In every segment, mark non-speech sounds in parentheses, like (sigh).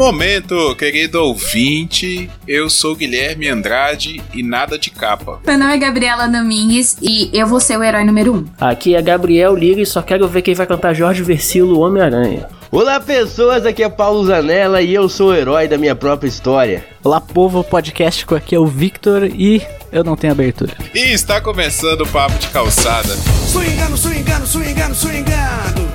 momento, querido ouvinte. Eu sou Guilherme Andrade e nada de capa. Meu nome é Gabriela Domingues e eu vou ser o herói número 1. Um. Aqui é Gabriel Lira e só quero ver quem vai cantar Jorge Versilo Homem-Aranha. Olá pessoas, aqui é Paulo Zanella e eu sou o herói da minha própria história. Olá povo, podcast aqui é o Victor e eu não tenho abertura. E está começando o Papo de Calçada. Swingando, swingando, swingando. Swingando,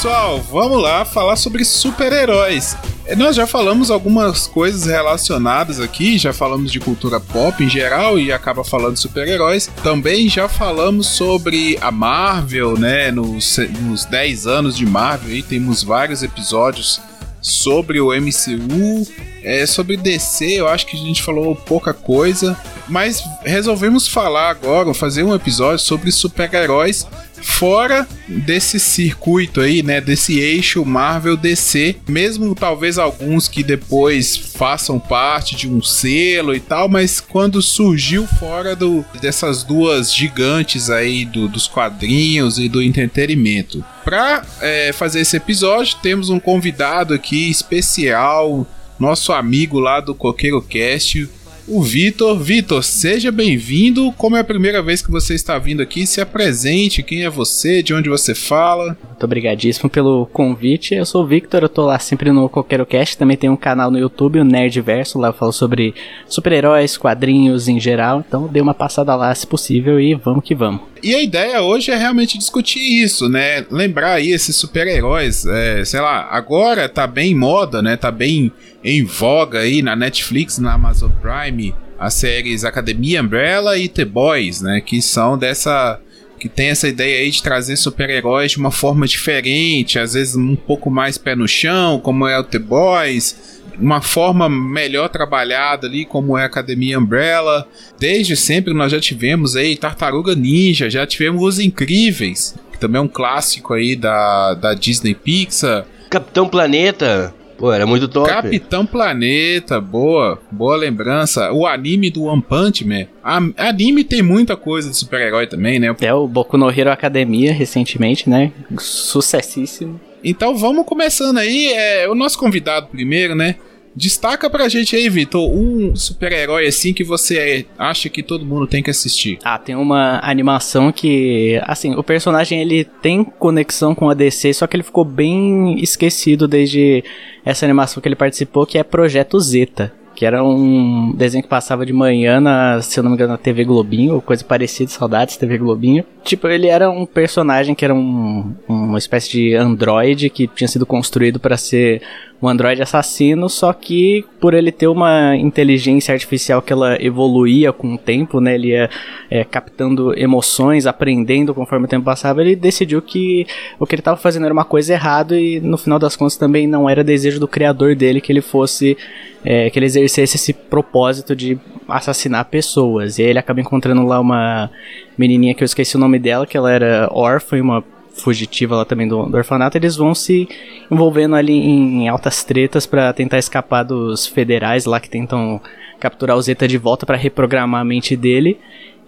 Pessoal, vamos lá falar sobre super-heróis. É, nós já falamos algumas coisas relacionadas aqui, já falamos de cultura pop em geral e acaba falando super-heróis. Também já falamos sobre a Marvel, né? Nos, nos 10 anos de Marvel, aí temos vários episódios sobre o MCU. É, sobre DC, eu acho que a gente falou pouca coisa, mas resolvemos falar agora, fazer um episódio sobre super-heróis fora desse circuito aí, né, desse eixo Marvel DC, mesmo talvez alguns que depois façam parte de um selo e tal, mas quando surgiu fora do, dessas duas gigantes aí do, dos quadrinhos e do entretenimento. Para é, fazer esse episódio, temos um convidado aqui especial, nosso amigo lá do Coqueiro Cast, o Vitor. Vitor, seja bem-vindo. Como é a primeira vez que você está vindo aqui, se apresente. Quem é você? De onde você fala? Muito obrigadíssimo pelo convite. Eu sou o Victor, eu tô lá sempre no Coqueiro Cast. Também tem um canal no YouTube, o Nerdverso. Lá eu falo sobre super-heróis, quadrinhos em geral. Então dê uma passada lá se possível e vamos que vamos. E a ideia hoje é realmente discutir isso, né? Lembrar aí esses super-heróis, é, sei lá, agora tá bem em moda, né? Tá bem em voga aí na Netflix, na Amazon Prime, as séries Academia Umbrella e The Boys, né? Que são dessa. que tem essa ideia aí de trazer super-heróis de uma forma diferente, às vezes um pouco mais pé no chão, como é o The Boys uma forma melhor trabalhada ali, como é a Academia Umbrella. Desde sempre nós já tivemos aí Tartaruga Ninja, já tivemos Os Incríveis, que também é um clássico aí da, da Disney Pixar. Capitão Planeta. Pô, era muito top. Capitão Planeta, boa, boa lembrança. O anime do One Punch Man. A, anime tem muita coisa de super-herói também, né? É o Boku no Hero Academia recentemente, né? Sucessíssimo. Então vamos começando aí. É, o nosso convidado primeiro, né? Destaca pra gente aí, Vitor, um super-herói assim que você acha que todo mundo tem que assistir. Ah, tem uma animação que, assim, o personagem ele tem conexão com a DC, só que ele ficou bem esquecido desde essa animação que ele participou, que é Projeto Zeta que era um desenho que passava de manhã na, se eu não me engano, na TV Globinho, ou coisa parecida, saudades TV Globinho. Tipo, ele era um personagem que era um, uma espécie de androide que tinha sido construído para ser um androide assassino, só que por ele ter uma inteligência artificial que ela evoluía com o tempo, né, ele ia é, captando emoções, aprendendo conforme o tempo passava, ele decidiu que o que ele estava fazendo era uma coisa errada e no final das contas também não era desejo do criador dele que ele fosse, é, que ele exercesse esse propósito de assassinar pessoas. E aí ele acaba encontrando lá uma menininha que eu esqueci o nome dela, que ela era órfã, uma fugitiva lá também do, do orfanato, eles vão se envolvendo ali em, em altas tretas para tentar escapar dos federais lá que tentam capturar o Zeta de volta para reprogramar a mente dele.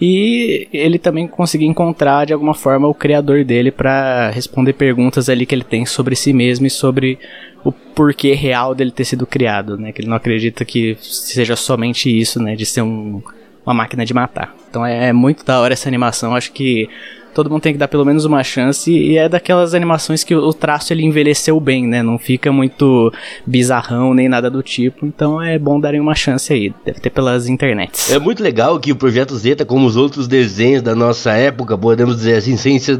E ele também conseguir encontrar de alguma forma o criador dele para responder perguntas ali que ele tem sobre si mesmo e sobre o porquê real dele ter sido criado, né? Que ele não acredita que seja somente isso, né? De ser um, uma máquina de matar. Então é, é muito da hora essa animação. Acho que todo mundo tem que dar pelo menos uma chance e é daquelas animações que o traço ele envelheceu bem, né? Não fica muito bizarrão nem nada do tipo, então é bom darem uma chance aí, deve ter pelas internets. É muito legal que o Projeto Zeta, como os outros desenhos da nossa época, podemos dizer assim, sem ser,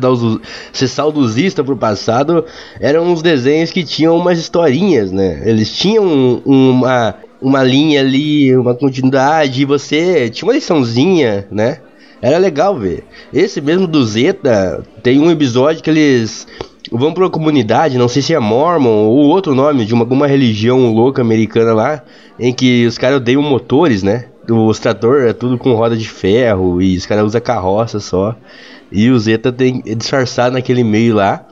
ser saudosista pro passado, eram uns desenhos que tinham umas historinhas, né? Eles tinham uma, uma linha ali, uma continuidade, e você tinha uma liçãozinha, né? Era legal ver. Esse mesmo do Zeta, tem um episódio que eles vão pra uma comunidade, não sei se é Mormon ou outro nome, de uma, alguma religião louca americana lá, em que os caras odeiam motores, né? os trator é tudo com roda de ferro e os caras usam carroça só. E o Zeta tem é disfarçado naquele meio lá.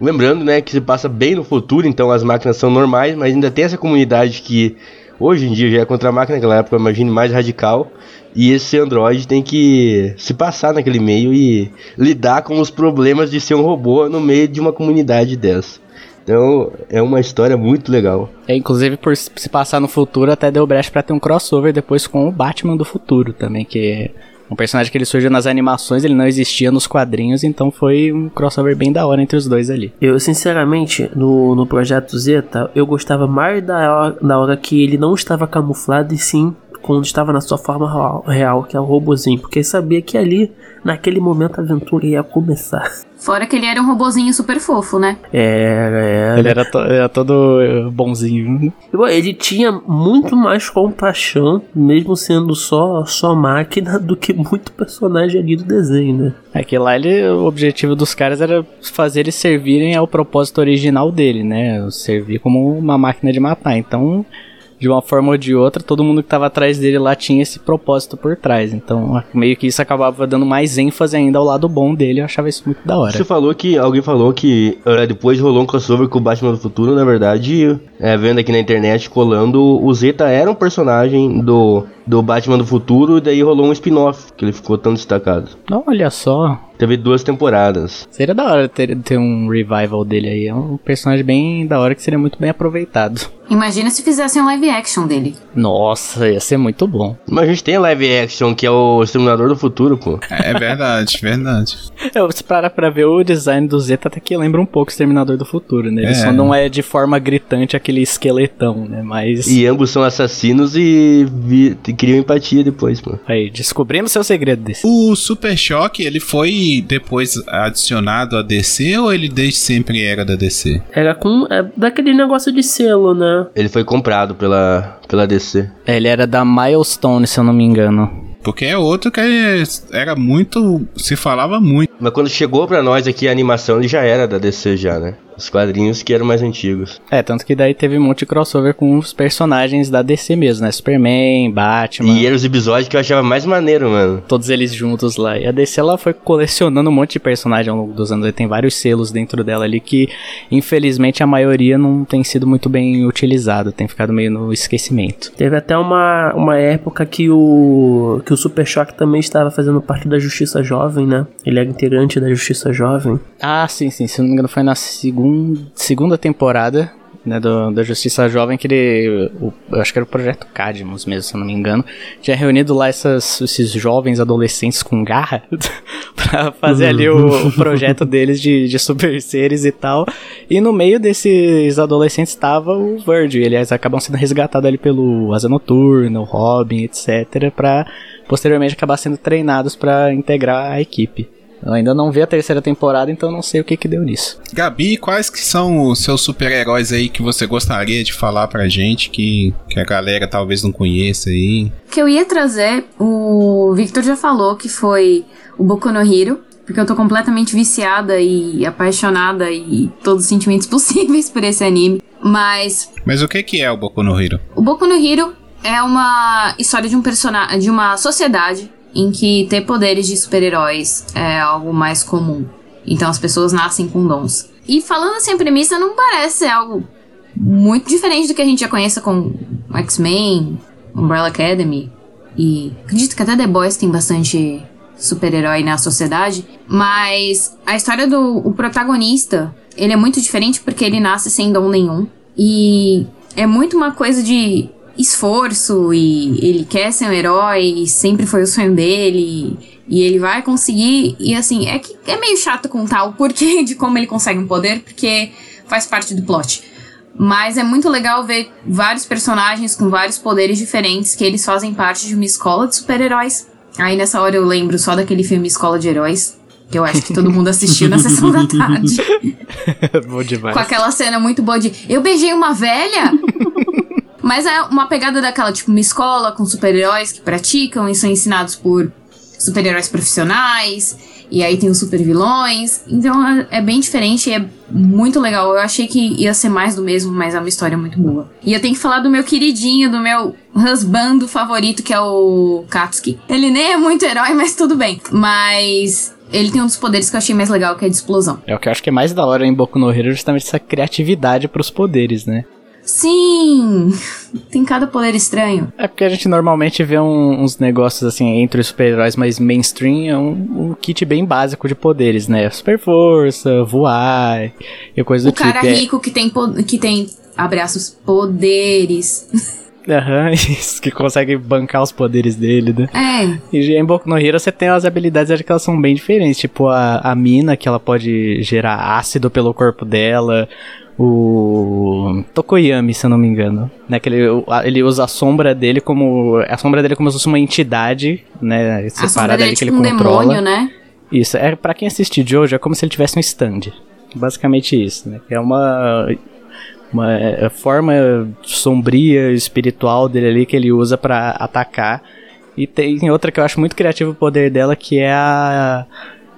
Lembrando, né, que se passa bem no futuro, então as máquinas são normais, mas ainda tem essa comunidade que hoje em dia já é contra a máquina, naquela época, imagine, mais radical. E esse androide tem que se passar naquele meio e lidar com os problemas de ser um robô no meio de uma comunidade dessa. Então é uma história muito legal. É, inclusive, por se passar no futuro, até deu brecha pra ter um crossover depois com o Batman do futuro também, que um personagem que ele surgiu nas animações, ele não existia nos quadrinhos, então foi um crossover bem da hora entre os dois ali. Eu, sinceramente, no, no Projeto Zeta, eu gostava mais da hora, da hora que ele não estava camuflado e sim quando estava na sua forma real, que é o robozinho, porque sabia que ali, naquele momento, a aventura ia começar. Fora que ele era um robozinho super fofo, né? Era, era. Ele era, to- era todo eh, bonzinho. Ele tinha muito mais compaixão, mesmo sendo só, só máquina, (laughs) do que muito personagem ali do desenho, né? É que lá ele, o objetivo dos caras era fazer eles servirem ao propósito original dele, né? Servir como uma máquina de matar. Então, de uma forma ou de outra, todo mundo que tava atrás dele lá tinha esse propósito por trás. Então, meio que isso acabava dando mais ênfase ainda ao lado bom dele. Eu achava isso muito da hora. Você falou que alguém falou que depois rolou um crossover com o Batman do Futuro, na verdade, é, vendo aqui na internet colando, o Zeta era um personagem do, do Batman do Futuro, e daí rolou um spin-off, que ele ficou tão destacado. Não, olha só. Teve duas temporadas. Seria da hora ter, ter um revival dele aí. É um personagem bem da hora que seria muito bem aproveitado. Imagina se fizessem um live action dele. Nossa, ia ser muito bom. Mas a gente tem live action, que é o Exterminador do Futuro, pô. É verdade, verdade. Eu, se parar pra ver o design do Zeta, até que lembra um pouco o Exterminador do Futuro, né? Ele É. só não é de forma gritante aquele esqueletão, né? Mas. E ambos são assassinos e vi- criam empatia depois, pô. Aí, descobrimos seu segredo desse. O Super Choque, ele foi depois adicionado a DC ou ele desde sempre era da DC? Era com. É, daquele negócio de selo, né? Ele foi comprado pela, pela DC. É, Ele era da Milestone, se eu não me engano. Porque é outro que era muito. se falava muito. Mas quando chegou pra nós aqui a animação, ele já era da DC já, né? Os quadrinhos que eram mais antigos. É, tanto que daí teve um monte de crossover com os personagens da DC mesmo, né? Superman, Batman. E eram os episódios que eu achava mais maneiro, mano. Todos eles juntos lá. E a DC ela foi colecionando um monte de personagem ao longo dos anos. Tem vários selos dentro dela ali que, infelizmente, a maioria não tem sido muito bem utilizado. Tem ficado meio no esquecimento. Teve até uma, uma época que o, que o Super Choque também estava fazendo parte da Justiça Jovem, né? Ele era integrante da Justiça Jovem. Ah, sim, sim. Se não me engano, foi na segun, segunda temporada. Né, do, da Justiça Jovem, que ele. o- eu acho que era o projeto Cadmus mesmo, se eu não me engano. Tinha reunido lá essas, esses jovens adolescentes com garra (laughs) pra fazer ali o, o projeto deles de, de super seres e tal. E no meio desses adolescentes estava o Virgil. e Eles acabam sendo resgatados ali pelo Asa Noturna, o Robin, etc. Pra posteriormente acabar sendo treinados pra integrar a equipe. Eu ainda não vi a terceira temporada, então não sei o que que deu nisso. Gabi, quais que são os seus super-heróis aí que você gostaria de falar pra gente, que, que a galera talvez não conheça aí? O que eu ia trazer, o Victor já falou que foi o Boku no Hero, porque eu tô completamente viciada e apaixonada e todos os sentimentos (laughs) possíveis por esse anime. Mas Mas o que que é o Boku no Hero? o Boku no Hero é uma história de um personagem, de uma sociedade em que ter poderes de super-heróis é algo mais comum. Então as pessoas nascem com dons. E falando assim a premissa, não parece algo muito diferente do que a gente já conhece com X-Men, Umbrella Academy e acredito que até The Boys tem bastante super-herói na sociedade, mas a história do o protagonista, ele é muito diferente porque ele nasce sem dom nenhum e é muito uma coisa de esforço e ele quer ser um herói e sempre foi o sonho dele e ele vai conseguir e assim, é que é meio chato contar o porquê de como ele consegue um poder porque faz parte do plot. Mas é muito legal ver vários personagens com vários poderes diferentes que eles fazem parte de uma escola de super-heróis. Aí nessa hora eu lembro só daquele filme Escola de Heróis, que eu acho que todo mundo assistiu na sessão da tarde. (laughs) Bom demais. Com aquela cena muito boa de eu beijei uma velha. Mas é uma pegada daquela, tipo, uma escola com super-heróis que praticam e são ensinados por super-heróis profissionais. E aí tem os super vilões. Então é, é bem diferente e é muito legal. Eu achei que ia ser mais do mesmo, mas é uma história muito boa. E eu tenho que falar do meu queridinho, do meu husbando favorito, que é o Katsuki. Ele nem é muito herói, mas tudo bem. Mas ele tem um dos poderes que eu achei mais legal, que é de explosão. É o que eu acho que é mais da hora em Boku no Hero, justamente essa criatividade pros poderes, né? Sim! Tem cada poder estranho. É porque a gente normalmente vê um- uns negócios assim entre os super-heróis mais mainstream, é um, um kit bem básico de poderes, né? Super força, voar e coisa O do cara tipo. É- rico que tem, que tem abraços poderes. (laughs) Aham, isso, que consegue bancar os poderes dele, né? É, E em Boku no Hero você tem as habilidades acho que elas são bem diferentes. Tipo a, a mina, que ela pode gerar ácido pelo corpo dela. O Tokoyami, se eu não me engano. Né, que ele, ele usa a sombra dele como. A sombra dele é como se fosse uma entidade, né? Separada dele é ali que tipo ele um controla. demônio, né? Isso, é pra quem assiste Jojo, é como se ele tivesse um stand. Basicamente isso, né? É uma, uma é, forma sombria, espiritual dele ali que ele usa pra atacar. E tem outra que eu acho muito criativo o poder dela, que é a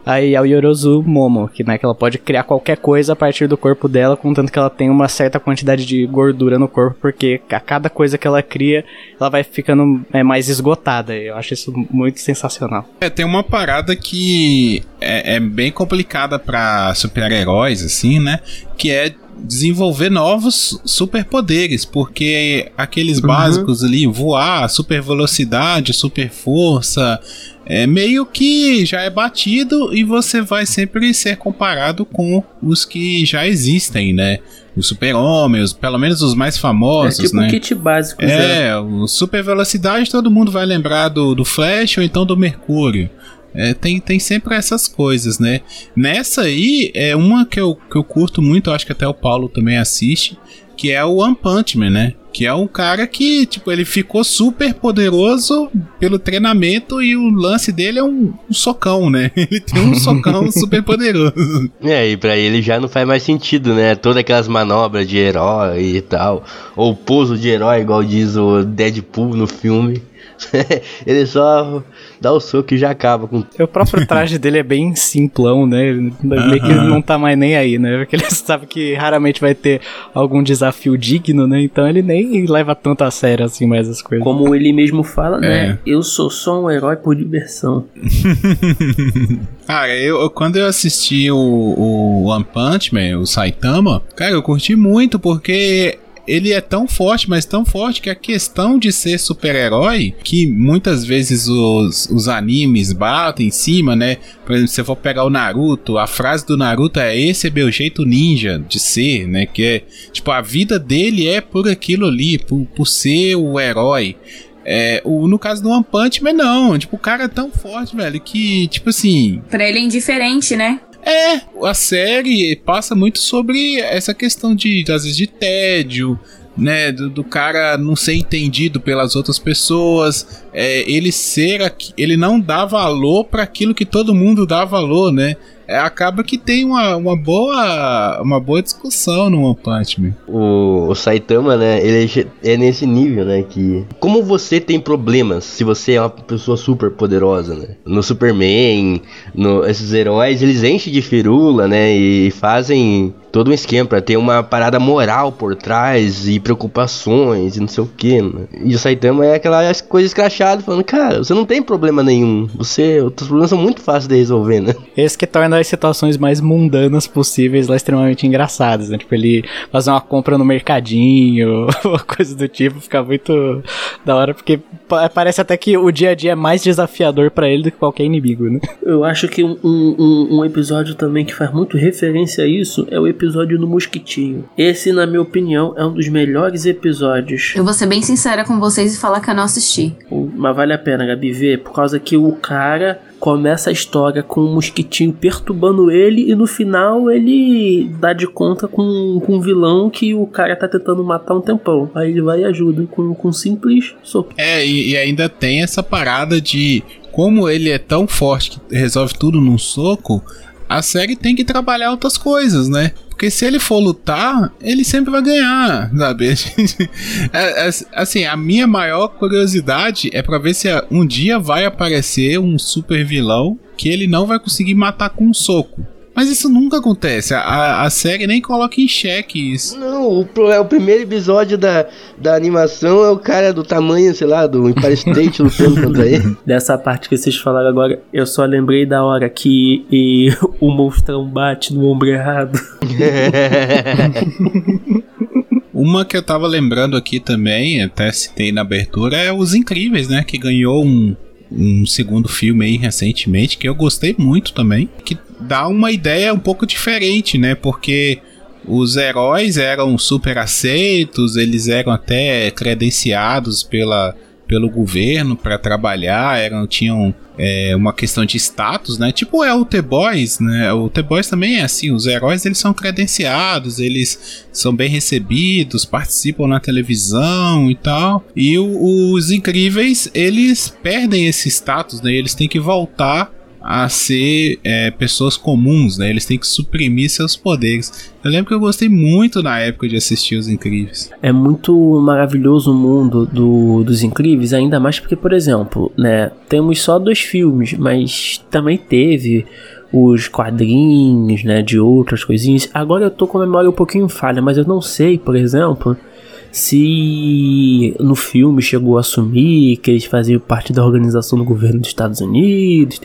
a Yaoyorozu Momo, que, né, que ela pode criar qualquer coisa a partir do corpo dela, contanto que ela tem uma certa quantidade de gordura no corpo, porque a cada coisa que ela cria, ela vai ficando é, mais esgotada. Eu acho isso muito sensacional. É, tem uma parada que é, é bem complicada pra super-heróis, assim, né? Que é desenvolver novos superpoderes, porque aqueles básicos ali, voar, super velocidade, super força, é meio que já é batido e você vai sempre ser comparado com os que já existem, né? Os super-homens, pelo menos os mais É famosos, tipo né? um kit básico, né? É, o super velocidade todo mundo vai lembrar do, do Flash ou então do Mercúrio. É, tem, tem sempre essas coisas, né? Nessa aí, é uma que eu, que eu curto muito, eu acho que até o Paulo também assiste, que é o One Punch Man, né? Que é um cara que, tipo, ele ficou super poderoso pelo treinamento e o lance dele é um, um socão, né? (laughs) Ele tem um socão (laughs) super poderoso. É, e pra ele já não faz mais sentido, né? Todas aquelas manobras de herói e tal. Ou pouso de herói, igual diz o Deadpool no filme. (laughs) ele só dá o soco e já acaba com. O próprio (laughs) traje dele é bem simplão, né? Ele Meio que ele não tá mais nem aí, né? Porque ele (laughs) sabe que raramente vai ter algum desafio digno, né? Então ele nem leva tanto a sério assim mais as coisas. Como ele mesmo fala, É. né? Eu sou só um herói por diversão. (laughs) Cara, eu, eu- quando eu assisti o, o One Punch Man, o Saitama, cara, eu curti muito porque ele é tão forte, mas tão forte que a questão de ser super-herói, que muitas vezes os, os animes batem em cima, né? Por exemplo, se você for pegar o Naruto, a frase do Naruto é esse é meu jeito ninja de ser, né? Que é, tipo, a vida dele é por aquilo ali, por, por ser o herói. É, o, no caso do One Punch Man, não. Tipo, o cara é tão forte, velho, que, tipo assim, Pra ele é indiferente, né? É, a série passa muito sobre essa questão de, às vezes, de tédio, né? Do, do cara não ser entendido pelas outras pessoas, é, ele ser ele não dá valor para aquilo que todo mundo dá valor, né? É, acaba que tem uma, uma boa uma boa discussão no One Punch Man. O, o Saitama, né? Ele che- é nesse nível, né? Que. Como você tem problemas se você é uma pessoa super poderosa, né? No Superman, no, esses heróis, eles enchem de firula, né? E fazem todo um esquema pra ter uma parada moral por trás e preocupações e não sei o que, né? E o Saitama é aquela coisa escrachada, falando, cara, você não tem problema nenhum. Você. Os problemas são muito fáceis de resolver, né? Esse que torna as situações mais mundanas possíveis lá extremamente engraçadas, né? Tipo, ele fazer uma compra no mercadinho, (laughs) ou coisa do tipo, fica muito da hora, porque pa- parece até que o dia a dia é mais desafiador pra ele do que qualquer inimigo, né? Eu acho que um, um, um episódio também que faz muito referência a isso é o episódio do Mosquitinho. Esse, na minha opinião, é um dos melhores episódios. Eu vou ser bem sincera com vocês e falar que eu não assisti. Mas vale a pena, Gabi, ver, por causa que o cara começa a história com o mosquitinho perturbando ele e no final ele dá de conta com, com um vilão que o cara tá tentando matar um tempão. Aí ele vai e ajuda com, com um simples soco. É, e, e ainda tem essa parada de como ele é tão forte que resolve tudo num soco, a série tem que trabalhar outras coisas, né? Porque se ele for lutar, ele sempre vai ganhar, sabe? (laughs) É, é, assim, a minha maior curiosidade é para ver se um dia vai aparecer um super vilão que ele não vai conseguir matar com um soco. Mas isso nunca acontece. A, a série nem coloca em xeque isso. Não, o, é o primeiro episódio da, da animação é o cara do tamanho, sei lá, do Empire State lutando (laughs) contra ele. Dessa parte que vocês falaram agora, eu só lembrei da hora que e, (laughs) o monstrão bate no ombro errado. (laughs) Uma que eu tava lembrando aqui também, até citei na abertura, é Os Incríveis, né? Que ganhou um, um segundo filme aí recentemente, que eu gostei muito também. Que dá uma ideia um pouco diferente, né? Porque os heróis eram super aceitos, eles eram até credenciados pela, pelo governo para trabalhar, eram, tinham é, uma questão de status, né? Tipo é o The Boys, né? O The Boys também é assim, os heróis eles são credenciados, eles são bem recebidos, participam na televisão e tal. E o, os incríveis, eles perdem esse status, né? Eles têm que voltar a ser é, pessoas comuns, né? Eles têm que suprimir seus poderes. Eu lembro que eu gostei muito na época de assistir Os Incríveis. É muito maravilhoso o mundo do, dos Incríveis, ainda mais porque, por exemplo, né? Temos só dois filmes, mas também teve os quadrinhos, né? De outras coisinhas. Agora eu tô com a memória um pouquinho falha, mas eu não sei, por exemplo se no filme chegou a assumir que eles faziam parte da organização do governo dos Estados Unidos,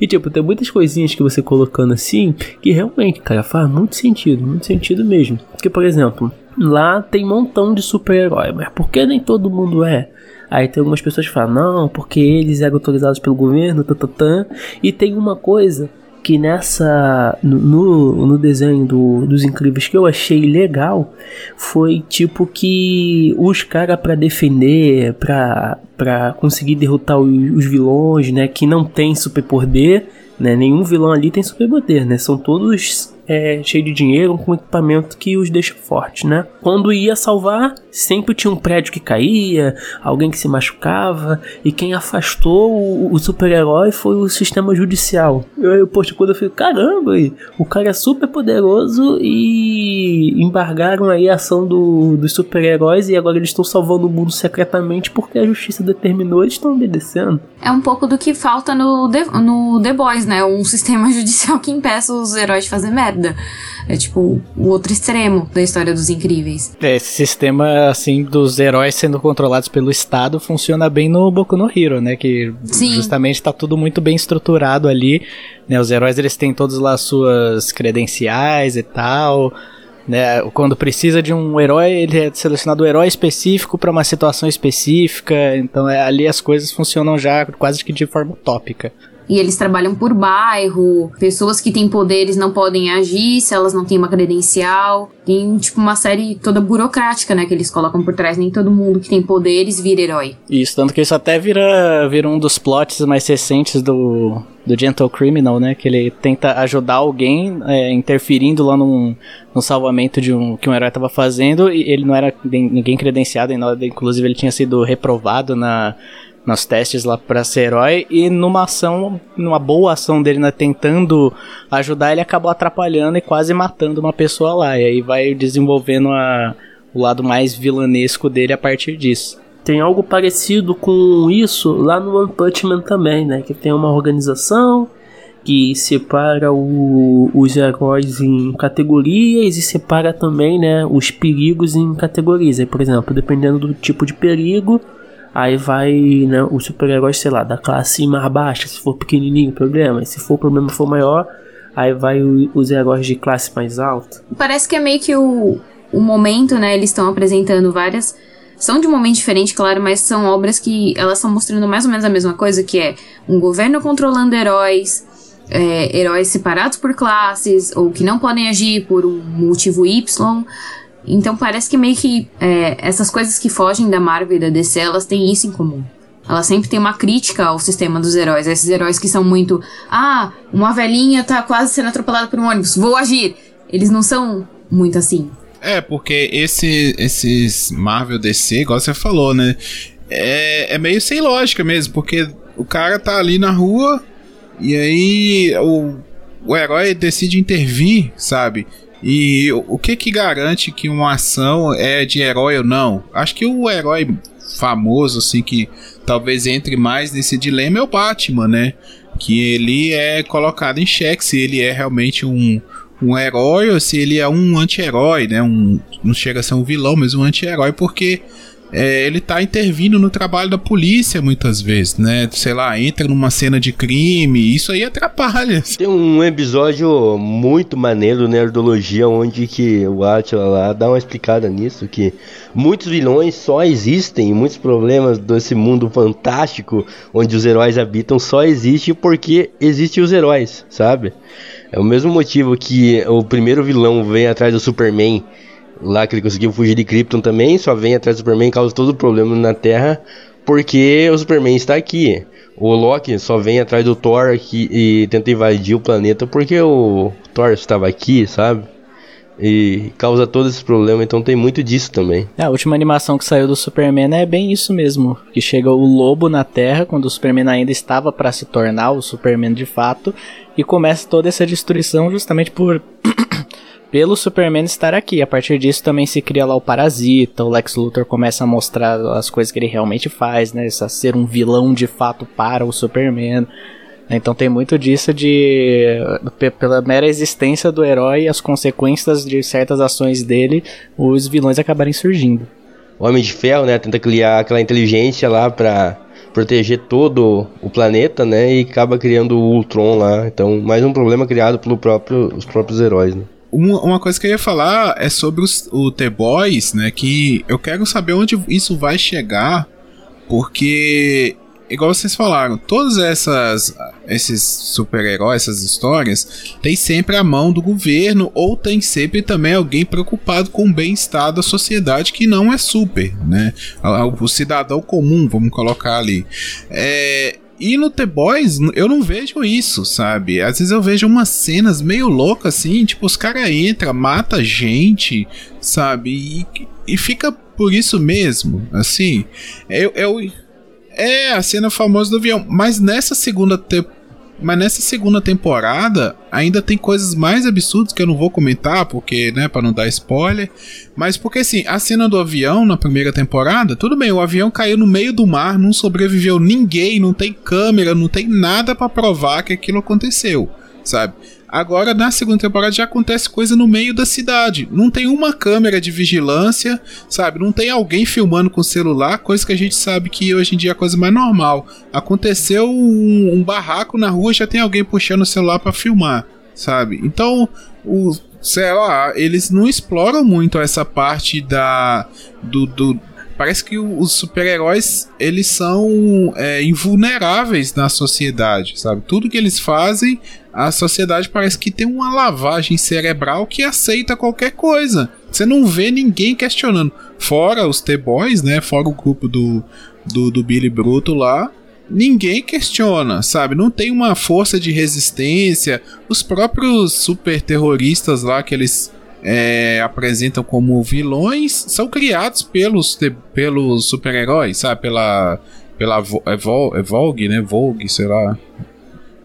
e tipo, tem muitas coisinhas que você colocando assim que realmente, cara, faz muito sentido, muito sentido mesmo. Porque, por exemplo, lá tem montão de super-herói, mas por que nem todo mundo é? Aí tem algumas pessoas que falam, não, porque eles eram autorizados pelo governo, tatatã. E tem uma coisa que nessa no, no desenho do, dos incríveis que eu achei legal foi tipo que os caras para defender para para conseguir derrotar os, os, vilões né que não tem superpoder né nenhum vilão ali tem superpoder né são todos é, cheio de dinheiro, com equipamento que os deixa fortes, né? Quando ia salvar, sempre tinha um prédio que caía, alguém que se machucava, e quem afastou o, o super-herói foi o sistema judicial. Eu, eu, poxa, quando eu falei, caramba, o cara é super poderoso e embargaram aí a ação do, dos super-heróis e agora eles estão salvando o mundo secretamente porque a justiça determinou e estão obedecendo. É um pouco do que falta no The, no The Boys, né? Um (laughs) sistema judicial que impeça os heróis de fazer merda É tipo o outro extremo da história dos incríveis. É, esse sistema, assim, dos heróis sendo controlados pelo Estado funciona bem no Boku no Hero, né? Que Sim. justamente tá tudo muito bem estruturado ali. Né? Os heróis, eles têm todas lá suas credenciais e tal. Né, quando precisa de um herói, ele é selecionado um herói específico para uma situação específica. Então é, ali as coisas funcionam já quase que de forma utópica e eles trabalham por bairro. Pessoas que têm poderes não podem agir se elas não têm uma credencial. Tem, tipo, uma série toda burocrática, né? Que eles colocam por trás. Nem todo mundo que tem poderes vira herói. Isso, tanto que isso até vira, vira um dos plots mais recentes do, do Gentle Criminal, né? Que ele tenta ajudar alguém é, interferindo lá num, no salvamento de um que um herói estava fazendo e ele não era ninguém credenciado em nada, inclusive ele tinha sido reprovado na nos testes lá para ser herói e numa ação, numa boa ação dele, né, tentando ajudar, ele acabou atrapalhando e quase matando uma pessoa lá. E aí vai desenvolvendo a, o lado mais vilanesco dele a partir disso. Tem algo parecido com isso lá no One Punch Man também, né? Que tem uma organização que separa o, os heróis em categorias e separa também, né, os perigos em categorias. Aí, por exemplo, dependendo do tipo de perigo, Aí vai, né, os super-heróis, sei lá, da classe mais baixa, se for pequenininho, problema. E se for o problema for maior, aí vai o, os heróis de classe mais alta. Parece que é meio que o, o momento, né? Eles estão apresentando várias. São de um momento diferente, claro, mas são obras que elas estão mostrando mais ou menos a mesma coisa, que é um governo controlando heróis, é, heróis separados por classes, ou que não podem agir por um motivo Y. Então parece que meio que é, essas coisas que fogem da Marvel e da DC, elas têm isso em comum. Ela sempre tem uma crítica ao sistema dos heróis. Esses heróis que são muito. Ah, uma velhinha tá quase sendo atropelada por um ônibus, vou agir. Eles não são muito assim. É, porque esse, esses Marvel DC, igual você falou, né? É, é meio sem lógica mesmo, porque o cara tá ali na rua e aí o o herói decide intervir, sabe? E o que que garante que uma ação é de herói ou não? Acho que o herói famoso, assim, que talvez entre mais nesse dilema é o Batman, né? Que ele é colocado em xeque se ele é realmente um, um herói ou se ele é um anti-herói, né? Um, não chega a ser um vilão, mas um anti-herói, porque é, ele tá intervindo no trabalho da polícia muitas vezes, né? Sei lá, entra numa cena de crime, isso aí atrapalha. (laughs) Tem um episódio muito maneiro do Nerdologia, onde que o Atila lá dá uma explicada nisso, que muitos vilões só existem, muitos problemas desse mundo fantástico, onde os heróis habitam, só existe porque existem os heróis, sabe? É o mesmo motivo que o primeiro vilão vem atrás do Superman lá que ele conseguiu fugir de Krypton também, só vem atrás do Superman e causa todo o problema na Terra, porque o Superman está aqui. O Loki só vem atrás do Thor aqui e tenta invadir o planeta porque o Thor estava aqui, sabe? E causa todo esse problema, então tem muito disso também. É, a última animação que saiu do Superman é bem isso mesmo, que chega o lobo na Terra quando o Superman ainda estava para se tornar o Superman de fato e começa toda essa destruição justamente por pelo Superman estar aqui. A partir disso também se cria lá o Parasita, o Lex Luthor começa a mostrar as coisas que ele realmente faz, né? A ser um vilão de fato para o Superman. Então tem muito disso de pela mera existência do herói e as consequências de certas ações dele, os vilões acabarem surgindo. O Homem de Ferro, né, tenta criar aquela inteligência lá para proteger todo o planeta, né, e acaba criando o Ultron lá. Então, mais um problema criado pelos próprio, próprios heróis, né? Uma, uma coisa que eu ia falar é sobre os, o The Boys, né? Que eu quero saber onde isso vai chegar, porque igual vocês falaram, todas essas esses super-heróis, essas histórias, tem sempre a mão do governo ou tem sempre também alguém preocupado com o bem-estar da sociedade que não é super, né? O cidadão comum, vamos colocar ali. É, e no The Boys, eu não vejo isso, sabe? Às vezes eu vejo umas cenas meio loucas assim, tipo, os caras entram, mata gente, sabe? E, e fica por isso mesmo, assim. Eu, eu, é a cena famosa do avião. Mas nessa segunda temporada mas nessa segunda temporada ainda tem coisas mais absurdas que eu não vou comentar, porque, né, para não dar spoiler. Mas porque assim, a cena do avião na primeira temporada, tudo bem, o avião caiu no meio do mar, não sobreviveu ninguém, não tem câmera, não tem nada para provar que aquilo aconteceu, sabe? Agora, na segunda temporada, já acontece coisa no meio da cidade. Não tem uma câmera de vigilância, sabe? Não tem alguém filmando com celular, coisa que a gente sabe que hoje em dia é a coisa mais normal. Aconteceu um, um barraco na rua, já tem alguém puxando o celular para filmar, sabe? Então, o, sei lá, eles não exploram muito essa parte da. do, do parece que os super-heróis eles são é, invulneráveis na sociedade, sabe? Tudo que eles fazem a sociedade parece que tem uma lavagem cerebral que aceita qualquer coisa. Você não vê ninguém questionando. Fora os T-Boys, né? Fora o grupo do, do, do Billy Bruto lá. Ninguém questiona, sabe? Não tem uma força de resistência. Os próprios super terroristas lá que eles é, apresentam como vilões são criados pelos, pelos super-heróis, sabe? Pela. Pela Evol, Evolg, né? Vogue, sei lá.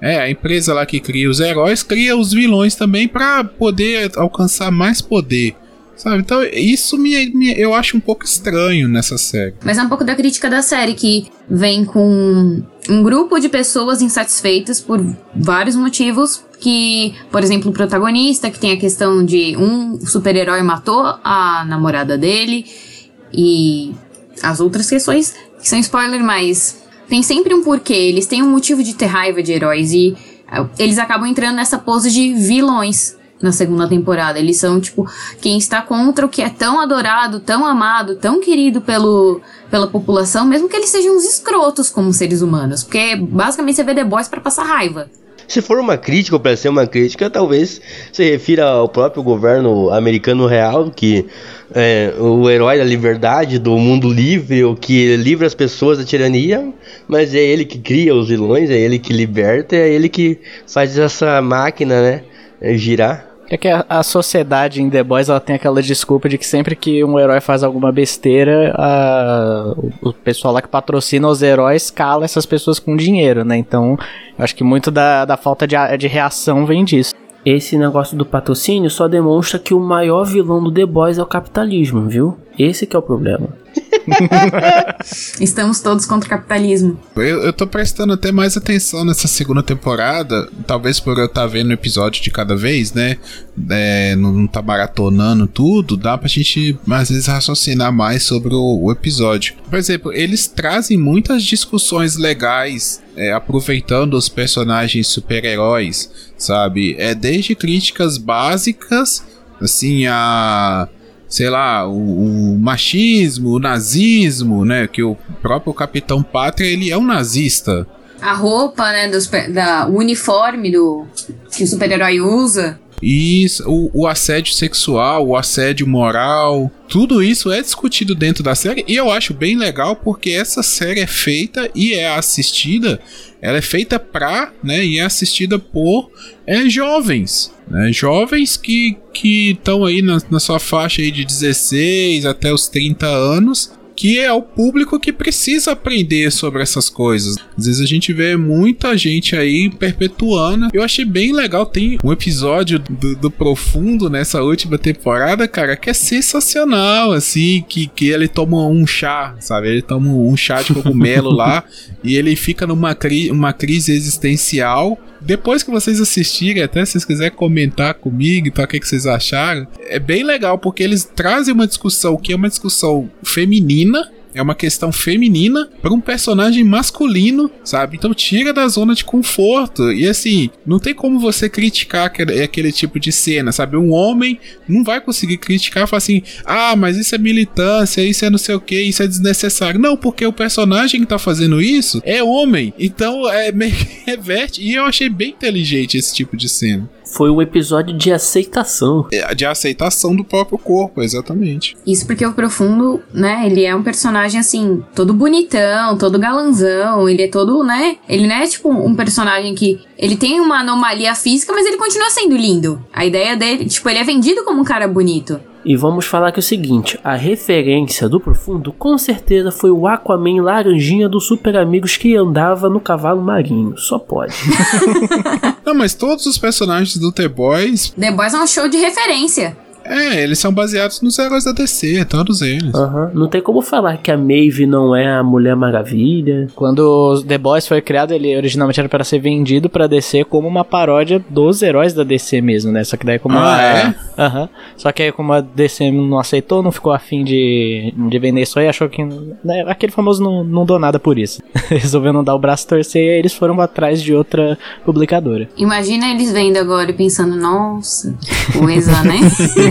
É, a empresa lá que cria os heróis cria os vilões também para poder alcançar mais poder. Sabe? Então, isso me, me, eu acho um pouco estranho nessa série. Mas é um pouco da crítica da série, que vem com um grupo de pessoas insatisfeitas por vários motivos. Que, por exemplo, o protagonista, que tem a questão de um super-herói matou a namorada dele, e as outras questões, que são spoiler, mas tem sempre um porquê, eles têm um motivo de ter raiva de heróis e uh, eles acabam entrando nessa pose de vilões na segunda temporada. Eles são, tipo, quem está contra o que é tão adorado, tão amado, tão querido pelo, pela população, mesmo que eles sejam uns escrotos como seres humanos. Porque basicamente você vê The Boys pra passar raiva. Se for uma crítica, ou para ser uma crítica, talvez se refira ao próprio governo americano real, que é o herói da liberdade, do mundo livre, o que livra as pessoas da tirania, mas é ele que cria os vilões, é ele que liberta, é ele que faz essa máquina, né, girar. É que a, a sociedade em The Boys ela tem aquela desculpa de que sempre que um herói faz alguma besteira, a, o, o pessoal lá que patrocina os heróis cala essas pessoas com dinheiro, né? Então, acho que muito da, da falta de, de reação vem disso. Esse negócio do patrocínio só demonstra que o maior vilão do The Boys é o capitalismo, viu? Esse que é o problema. (laughs) Estamos todos contra o capitalismo. Eu, eu tô prestando até mais atenção nessa segunda temporada, talvez por eu estar vendo o episódio de cada vez, né? É, não, não tá maratonando tudo, dá pra gente às vezes raciocinar mais sobre o, o episódio. Por exemplo, eles trazem muitas discussões legais, é, aproveitando os personagens super-heróis, sabe? É desde críticas básicas, assim, a sei lá, o, o machismo, o nazismo, né? Que o próprio Capitão Pátria, ele é um nazista. A roupa, né, pe- da, o uniforme do que o super-herói usa. Isso, o, o assédio sexual, o assédio moral, tudo isso é discutido dentro da série. E eu acho bem legal porque essa série é feita e é assistida, ela é feita pra, né, e é assistida por é, jovens, né, jovens que que estão aí na, na sua faixa aí de 16 até os 30 anos que é o público que precisa aprender sobre essas coisas. Às vezes a gente vê muita gente aí perpetuando. Eu achei bem legal. Tem um episódio do, do Profundo nessa última temporada, cara, que é sensacional, assim, que, que ele toma um chá, sabe? Ele toma um chá de cogumelo lá (laughs) e ele fica numa cri uma crise existencial. Depois que vocês assistirem, até se vocês quiserem comentar comigo, então, o que, que vocês acharam, é bem legal porque eles trazem uma discussão que é uma discussão feminina. É uma questão feminina para um personagem masculino, sabe? Então tira da zona de conforto. E assim, não tem como você criticar aquele, aquele tipo de cena, sabe? Um homem não vai conseguir criticar e falar assim: ah, mas isso é militância, isso é não sei o que, isso é desnecessário. Não, porque o personagem que tá fazendo isso é homem. Então é (laughs) meio que reverte. E eu achei bem inteligente esse tipo de cena. Foi um episódio de aceitação. É, De aceitação do próprio corpo, exatamente. Isso porque o Profundo, né, ele é um personagem assim, todo bonitão, todo galanzão, ele é todo, né? Ele não é tipo um personagem que ele tem uma anomalia física, mas ele continua sendo lindo. A ideia dele, tipo, ele é vendido como um cara bonito. E vamos falar que é o seguinte: a referência do Profundo com certeza foi o Aquaman laranjinha dos Super Amigos que andava no cavalo marinho. Só pode. (laughs) Não, mas todos os personagens do The Boys, The Boys é um show de referência. É, eles são baseados nos heróis da DC, todos eles. Aham. Não tem como falar que a Maeve não é a Mulher Maravilha. Quando o The Boys foi criado, ele originalmente era para ser vendido pra DC como uma paródia dos heróis da DC mesmo, né? Só que daí como Ah, a... é? Aham. Só que aí como a DC não aceitou, não ficou afim de, de vender isso aí, achou que... né, aquele famoso não, não dou nada por isso. (laughs) Resolveu não dar o braço torcer e aí eles foram atrás de outra publicadora. Imagina eles vendo agora e pensando, nossa, coisa, né? (laughs)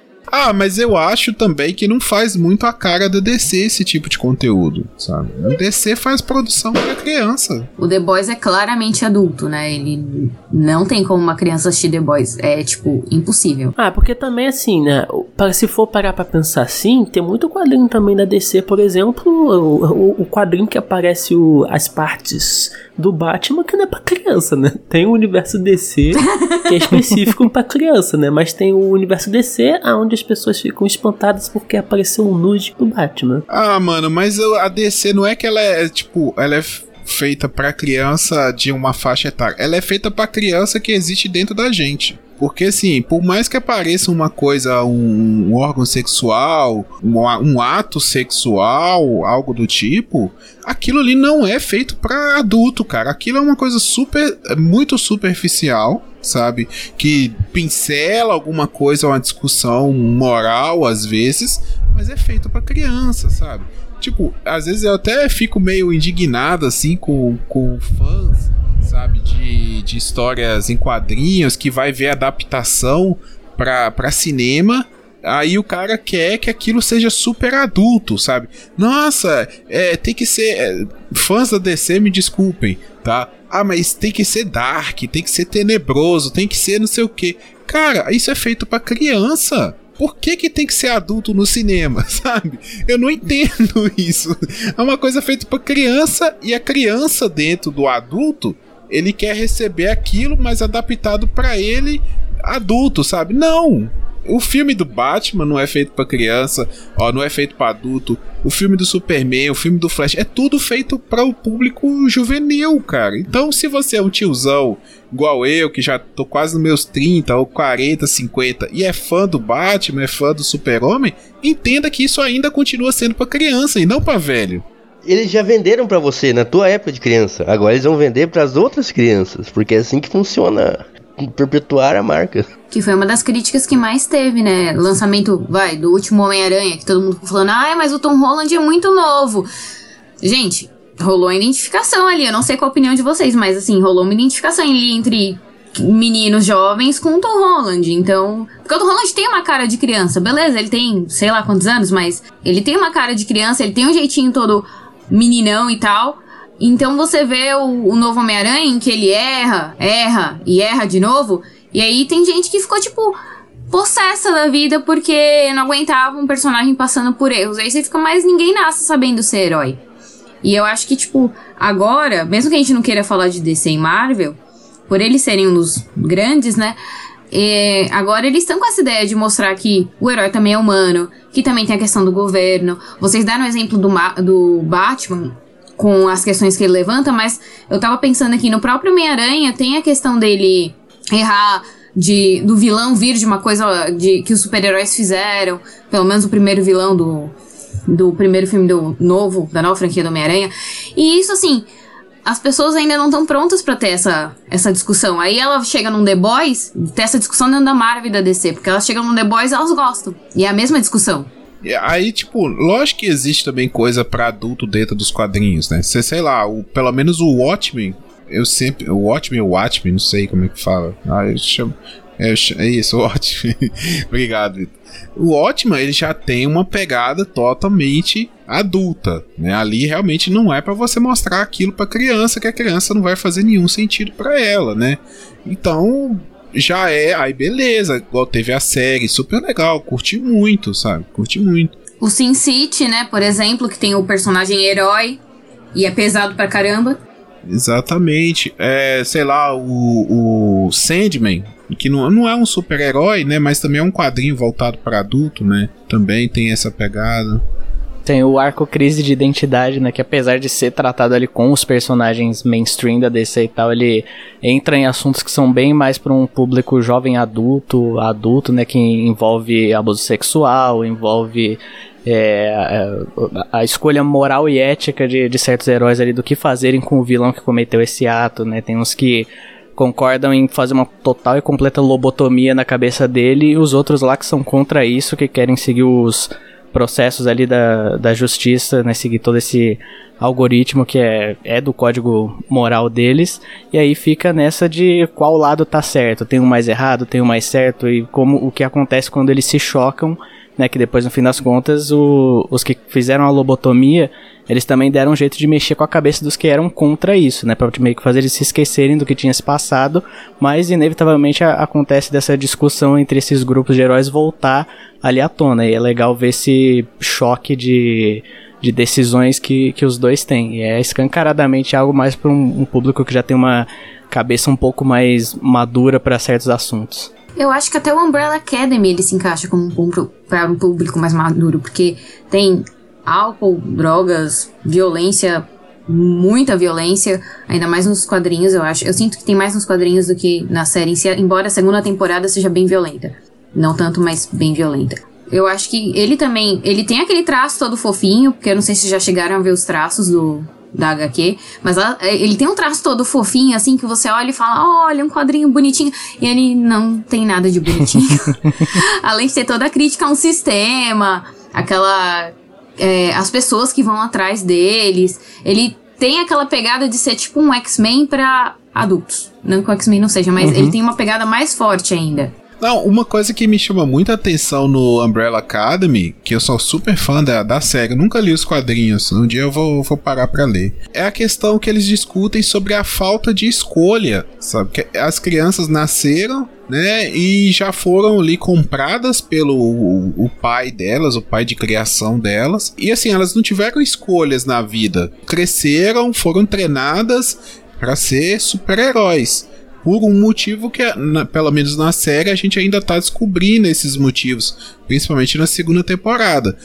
Ah, mas eu acho também que não faz muito a cara da DC esse tipo de conteúdo, sabe? A DC faz produção pra criança. o The Boys é claramente adulto, né? Ele não tem como uma criança assistir The Boys. É, tipo, impossível. Ah, porque também assim, né? Para se for parar pra pensar assim, tem muito quadrinho também da DC, por exemplo, o, o- o quadrinho que aparece o- as partes do Batman que não é pra criança, né? Tem o universo DC que é (laughs) específico pra criança, né? Mas tem o universo DC onde as pessoas ficam espantadas porque apareceu um nude do Batman. Ah, mano, mas a DC não é que ela é, tipo, ela é feita pra criança de uma faixa etária. Ela é feita pra criança que existe dentro da gente. Porque, assim, por mais que apareça uma coisa, um, um órgão sexual, um, um ato sexual, algo do tipo, aquilo ali não é feito pra adulto, cara. Aquilo é uma coisa super, muito superficial, sabe? Que pincela alguma coisa, uma discussão moral, às vezes, mas é feito pra criança, sabe? Tipo, às vezes eu até fico meio indignado, assim, com, com fãs, sabe, de, de histórias em quadrinhos que vai ver adaptação pra cinema. Aí o cara quer que aquilo seja super adulto, sabe? Nossa, é, tem que ser. é, fãs da DC, me desculpem, tá? Ah, mas tem que ser dark, tem que ser tenebroso, tem que ser não sei o que. Cara, isso é feito pra criança. Por que, que tem que ser adulto no cinema, (laughs) sabe? Eu não entendo (laughs) isso. É uma coisa feita pra criança e a criança dentro do adulto, ele quer receber aquilo, mas adaptado pra ele adulto, sabe? Não! O filme do Batman não é feito pra criança, ó, não é feito pra adulto. O filme do Superman, o filme do Flash, é tudo feito para o público juvenil, cara. Então, se você é um tiozão igual eu, que já tô quase nos meus 30 ou 40, 50 e é fã do Batman, é fã do Super-Homem, entenda que isso ainda continua sendo pra criança e não pra velho. Eles já venderam pra você na tua época de criança. Agora eles vão vender pras outras crianças, porque é assim que funciona perpetuar a marca. Que foi uma das críticas que mais teve, né? Lançamento, vai, do último Homem-Aranha, que todo mundo ficou falando, ai, mas o Tom Holland é muito novo. Gente, rolou a identificação ali. Eu não sei qual a opinião de vocês, mas assim, rolou uma identificação ali entre meninos jovens com o Tom Holland. Então. Porque o Tom Holland tem uma cara de criança, beleza, ele tem sei lá quantos anos, mas ele tem uma cara de criança, ele tem um jeitinho todo meninão e tal. Então você vê o, o novo Homem-Aranha em que ele erra, erra e erra de novo. E aí tem gente que ficou tipo possessa da vida porque não aguentava um personagem passando por erros. Aí você fica, mas ninguém nasce sabendo ser herói. E eu acho que, tipo, agora, mesmo que a gente não queira falar de DC e Marvel, por eles serem um dos grandes, né? É, agora eles estão com essa ideia de mostrar que o herói também é humano, que também tem a questão do governo. Vocês deram o exemplo do, do Batman, com as questões que ele levanta, mas eu tava pensando aqui, no próprio Homem-Aranha tem a questão dele errar, de, do vilão vir de uma coisa de, que os super-heróis fizeram, pelo menos o primeiro vilão do, do primeiro filme do novo, da nova franquia do Homem-Aranha. E isso, assim, as pessoas ainda não estão prontas para ter essa, essa discussão. Aí ela chega num The Boys, ter essa discussão dentro da Marvel e da DC, porque elas chegam num The Boys elas gostam. E é a mesma discussão. Aí, tipo, lógico que existe também coisa para adulto dentro dos quadrinhos, né? Você, sei lá, o, pelo menos o Watchmen, eu sempre. O Watchmen, o Watchmen, não sei como é que fala. Ah, eu chamo. É, é isso, o (laughs) Watchmen. Obrigado, Vitor. O Watchmen, ele já tem uma pegada totalmente adulta, né? Ali realmente não é para você mostrar aquilo para criança que a criança não vai fazer nenhum sentido para ela, né? Então, já é, aí beleza, igual teve a série, super legal, curti muito, sabe? Curti muito. O Sin City, né, por exemplo, que tem o personagem herói e é pesado pra caramba. Exatamente. É, sei lá, o, o Sandman, que não, não é um super-herói, né, mas também é um quadrinho voltado para adulto, né? Também tem essa pegada. Tem o arco crise de identidade, né? Que apesar de ser tratado ali com os personagens mainstream da DC e tal, ele entra em assuntos que são bem mais para um público jovem adulto, adulto, né? Que envolve abuso sexual, envolve é, a, a, escolha moral e ética de, de certos heróis ali do que fazerem com o vilão que cometeu esse ato, né? Tem uns que concordam em fazer uma total e completa lobotomia na cabeça dele e os outros lá que são contra isso, que querem seguir os processos ali da, da justiça, né, seguir todo esse algoritmo que é, é do código moral deles, e aí fica nessa de qual lado tá certo, tem um mais errado, tem um mais certo, e como o que acontece quando eles se chocam, né, que depois no fim das contas o, os que fizeram a lobotomia eles também deram um jeito de mexer com a cabeça dos que eram contra isso, né? Pra meio que fazer eles se esquecerem do que tinha se passado, mas inevitavelmente a, acontece dessa discussão entre esses grupos de heróis voltar ali à tona. E é legal ver esse choque de, de decisões que, que os dois têm. E é escancaradamente algo mais para um, um público que já tem uma cabeça um pouco mais madura para certos assuntos. Eu acho que até o Umbrella Academy ele se encaixa como um para um público mais maduro, porque tem álcool, drogas, violência, muita violência, ainda mais nos quadrinhos, eu acho. Eu sinto que tem mais nos quadrinhos do que na série em si, embora a segunda temporada seja bem violenta. Não tanto, mas bem violenta. Eu acho que ele também, ele tem aquele traço todo fofinho, porque eu não sei se já chegaram a ver os traços do da HQ, mas ela, ele tem um traço todo fofinho, assim, que você olha e fala, olha, um quadrinho bonitinho, e ele não tem nada de bonitinho. (laughs) Além de ter toda a crítica a um sistema, aquela é, as pessoas que vão atrás deles. Ele tem aquela pegada de ser tipo um X-Men para adultos. Não que o X-Men não seja, mas uhum. ele tem uma pegada mais forte ainda. Não, uma coisa que me chama muita atenção no Umbrella Academy, que eu sou super fã da, da série, nunca li os quadrinhos, um dia eu vou, vou parar para ler. É a questão que eles discutem sobre a falta de escolha, sabe? Que as crianças nasceram né? E já foram ali compradas pelo o, o, pai delas, o pai de criação delas. E assim, elas não tiveram escolhas na vida. Cresceram, foram treinadas para ser super-heróis. Por um motivo que, na- pelo menos na série, a gente ainda tá descobrindo esses motivos, principalmente na segunda temporada.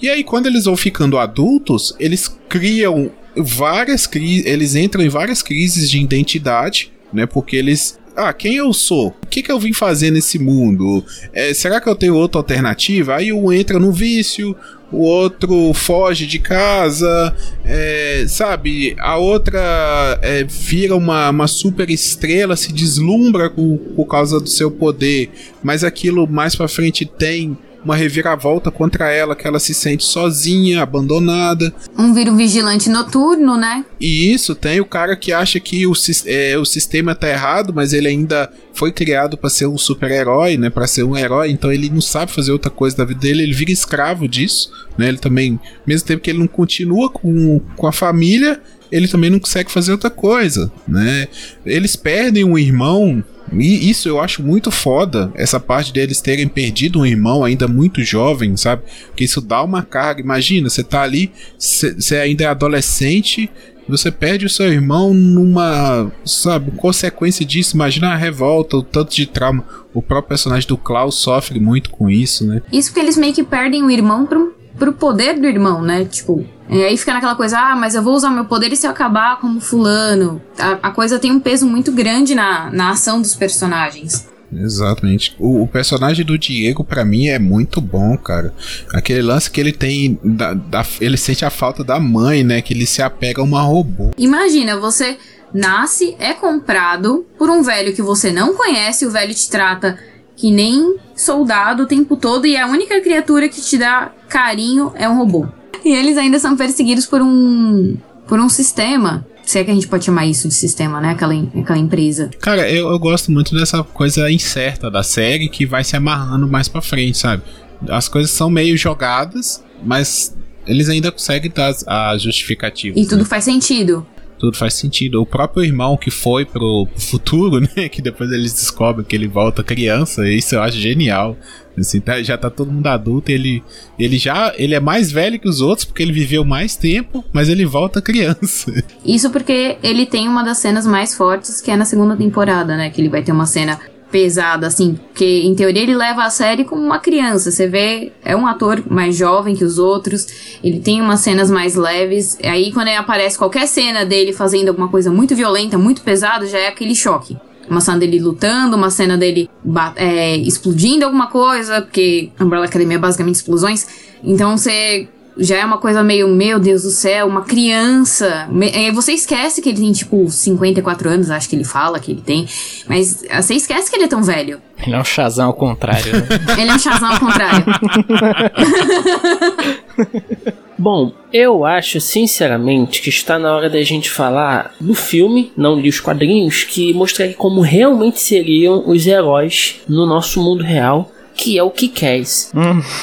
E aí, quando eles vão ficando adultos, eles criam várias crises, eles entram em várias crises de identidade, né? Porque eles. Ah, quem eu sou? O que, que eu vim fazer nesse mundo? É, será que eu tenho outra alternativa? Aí um entra no vício, o outro foge de casa, é, sabe? A outra é, vira uma, uma super estrela, se deslumbra com, por causa do seu poder, mas aquilo mais pra frente tem uma reviravolta contra ela, que ela se sente sozinha, abandonada. Um vira um vigilante noturno, né? E isso tem o cara que acha que o, é, o sistema tá errado, mas ele ainda foi criado pra ser um super-herói, né? Para ser um herói, então ele não sabe fazer outra coisa da vida dele, ele vira escravo disso, né? Ele também, mesmo tempo que ele não continua com, com a família, ele também não consegue fazer outra coisa, né? Eles perdem um irmão, e isso eu acho muito foda, essa parte deles terem perdido um irmão ainda muito jovem, sabe? Porque isso dá uma carga. Imagina, você tá ali, você ainda é adolescente, você perde o seu irmão numa, sabe, consequência disso. Imagina a revolta, o tanto de trauma. O próprio personagem do Klaus sofre muito com isso, né? Isso porque eles meio que perdem o irmão pro, pro poder do irmão, né? Tipo, e aí fica naquela coisa, ah, mas eu vou usar meu poder e se eu acabar como fulano. A, a coisa tem um peso muito grande na, na ação dos personagens. Exatamente. O, o personagem do Diego, pra mim, é muito bom, cara. Aquele lance que ele tem. Da, da- ele sente a falta da mãe, né? Que ele se apega a uma robô. Imagina, você nasce, é comprado por um velho que você não conhece, o velho te trata que nem soldado o tempo todo e a única criatura que te dá carinho é um robô. E eles ainda são perseguidos por um por um sistema, se é que a gente pode chamar isso de sistema, né? Aquela, aquela empresa. Cara, eu, eu gosto muito dessa coisa incerta da série que vai se amarrando mais pra frente, sabe? As coisas são meio jogadas, mas eles ainda conseguem dar as- a justificativa. E tudo faz sentido. Tudo faz sentido. O próprio irmão que foi pro futuro, (laughs) né? Que depois eles descobrem que ele volta criança, isso eu acho genial. Assim, tá- já tá todo mundo adulto, ele, ele já ele é mais velho que os outros porque ele viveu mais tempo, mas ele volta criança. (laughs) Isso porque ele tem uma das cenas mais fortes que é na segunda temporada, né? Que ele vai ter uma cena pesada, assim, porque em teoria ele leva a série como uma criança. Você vê, é um ator mais jovem que os outros, ele tem umas cenas mais leves. Aí quando aparece qualquer cena dele fazendo alguma coisa muito violenta, muito pesada, já é aquele choque. Uma cena dele lutando, uma cena dele é, explodindo alguma coisa, porque Umbrella Academy é basicamente explosões. Então você já é uma coisa meio, meu Deus do céu, uma criança. Me- é, Você esquece que ele tem, tipo, 54 anos, acho que ele fala que ele tem. Mas ah, você esquece que ele é tão velho. Ele é um Shazam ao contrário. né? (laughs) Ele é um Shazam ao contrário. (laughs) Bom, eu acho sinceramente que está na hora da gente falar do filme, não li os quadrinhos, que mostraria como realmente seriam os heróis no nosso mundo real, que é o que queres.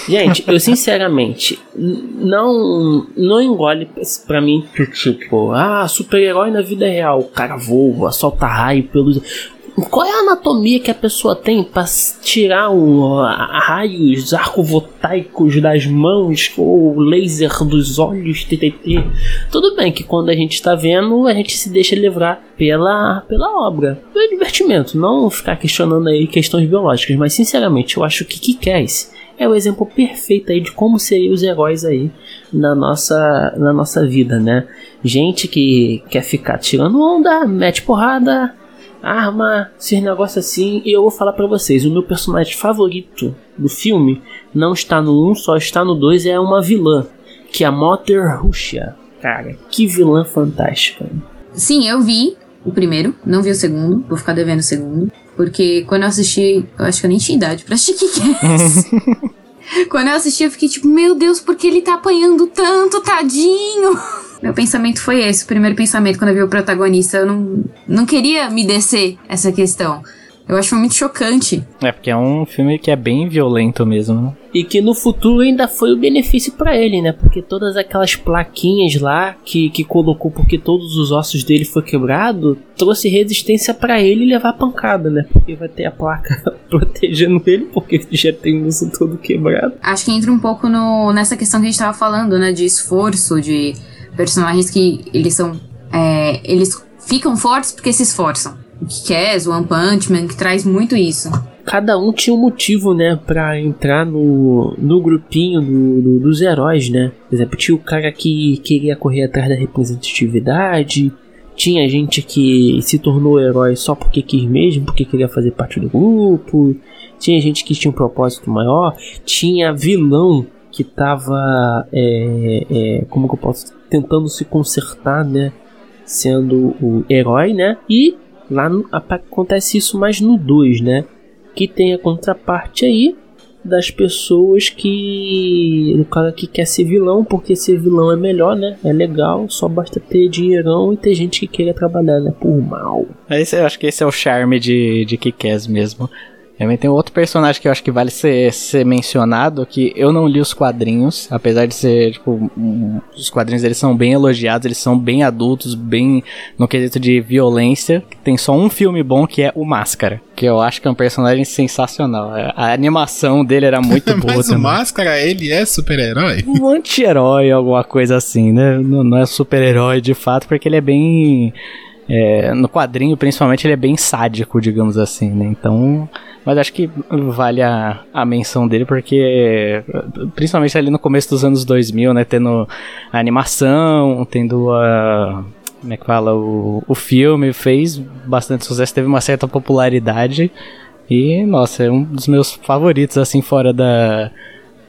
Gente, eu (laughs) sinceramente não não engole pra mim que tipo, ah, super-herói na vida real, o cara voa, solta raio pelos qual é a anatomia que a pessoa tem para tirar o, a- raios arcovoltaicos das mãos ou laser dos olhos, TTT? Tudo bem que quando a gente está vendo, a gente se deixa levar pela, pela obra, pelo divertimento, não ficar questionando aí questões biológicas, mas sinceramente eu acho que Kikés é o exemplo perfeito aí de como seriam os heróis aí na nossa, na nossa vida, né? Gente que quer ficar tirando onda, mete porrada, arma, esses negócios assim. E eu vou falar pra vocês: o meu personagem favorito do filme não está no 1, só está no 2. É uma vilã, que é a Mother Russia. Cara, que vilã fantástica. Sim, eu vi o primeiro, não vi o segundo, vou ficar devendo o segundo. Porque quando eu assisti, eu acho que eu nem tinha idade pra assistir Kick-Ass. (laughs) quando eu assisti, eu fiquei tipo, meu Deus, por que ele tá apanhando tanto, tadinho? Meu pensamento foi esse, o primeiro pensamento quando eu vi o protagonista. Eu não, não queria me descer essa questão. Eu acho muito chocante. é porque é um filme que é bem violento mesmo. né? E que no futuro ainda foi o benefício pra ele, né? Porque todas aquelas plaquinhas lá que, que colocou porque todos os ossos dele foi quebrado, trouxe resistência pra ele levar pancada, né? Porque vai ter a placa (laughs) protegendo ele, porque ele já tem o osso todo quebrado. Acho que entra um pouco no, nessa questão que a gente tava falando, né? De esforço, de personagens que eles são. é, eles ficam fortes porque se esforçam. o Kick-Ass, o One Punch Man, que traz muito isso. Cada um tinha um motivo, né, pra entrar no, no grupinho do, do- dos heróis, né? Por exemplo, tinha o cara que queria correr atrás da representatividade, tinha gente que se tornou herói só porque quis mesmo, porque queria fazer parte do grupo, tinha gente que tinha um propósito maior, tinha vilão que tava, é, é, como que eu posso, tentando se consertar, né? Sendo o herói, né? E lá no- acontece isso mais no 2, né? Que tem a contraparte aí das pessoas que. O cara que quer ser vilão, porque ser vilão é melhor, né? É legal, só basta ter dinheirão e ter gente que queira trabalhar, né? Por mal. Esse, eu acho que esse é o charme de, de Kick-Ass mesmo. Também tem outro personagem que eu acho que vale ser, ser mencionado, que eu não li os quadrinhos, apesar de ser, tipo, um- os quadrinhos eles são bem elogiados, eles são bem adultos, bem no quesito de violência. Tem só um filme bom que é o Máscara, que eu acho que é um personagem sensacional. A, animação dele era muito (laughs) boa Mas o também. Máscara, ele é super-herói? um anti-herói, alguma coisa assim, né? Não, não é super-herói de fato, porque ele é bem. É, no quadrinho, principalmente, ele é bem sádico, digamos assim, né? Então. Mas acho que vale a, a menção dele, porque. Principalmente ali no começo dos anos 2000, né? Tendo a animação, tendo a. Como é que fala? O, o filme fez bastante sucesso, teve uma certa popularidade. E, nossa, é um dos meus favoritos, assim, fora da,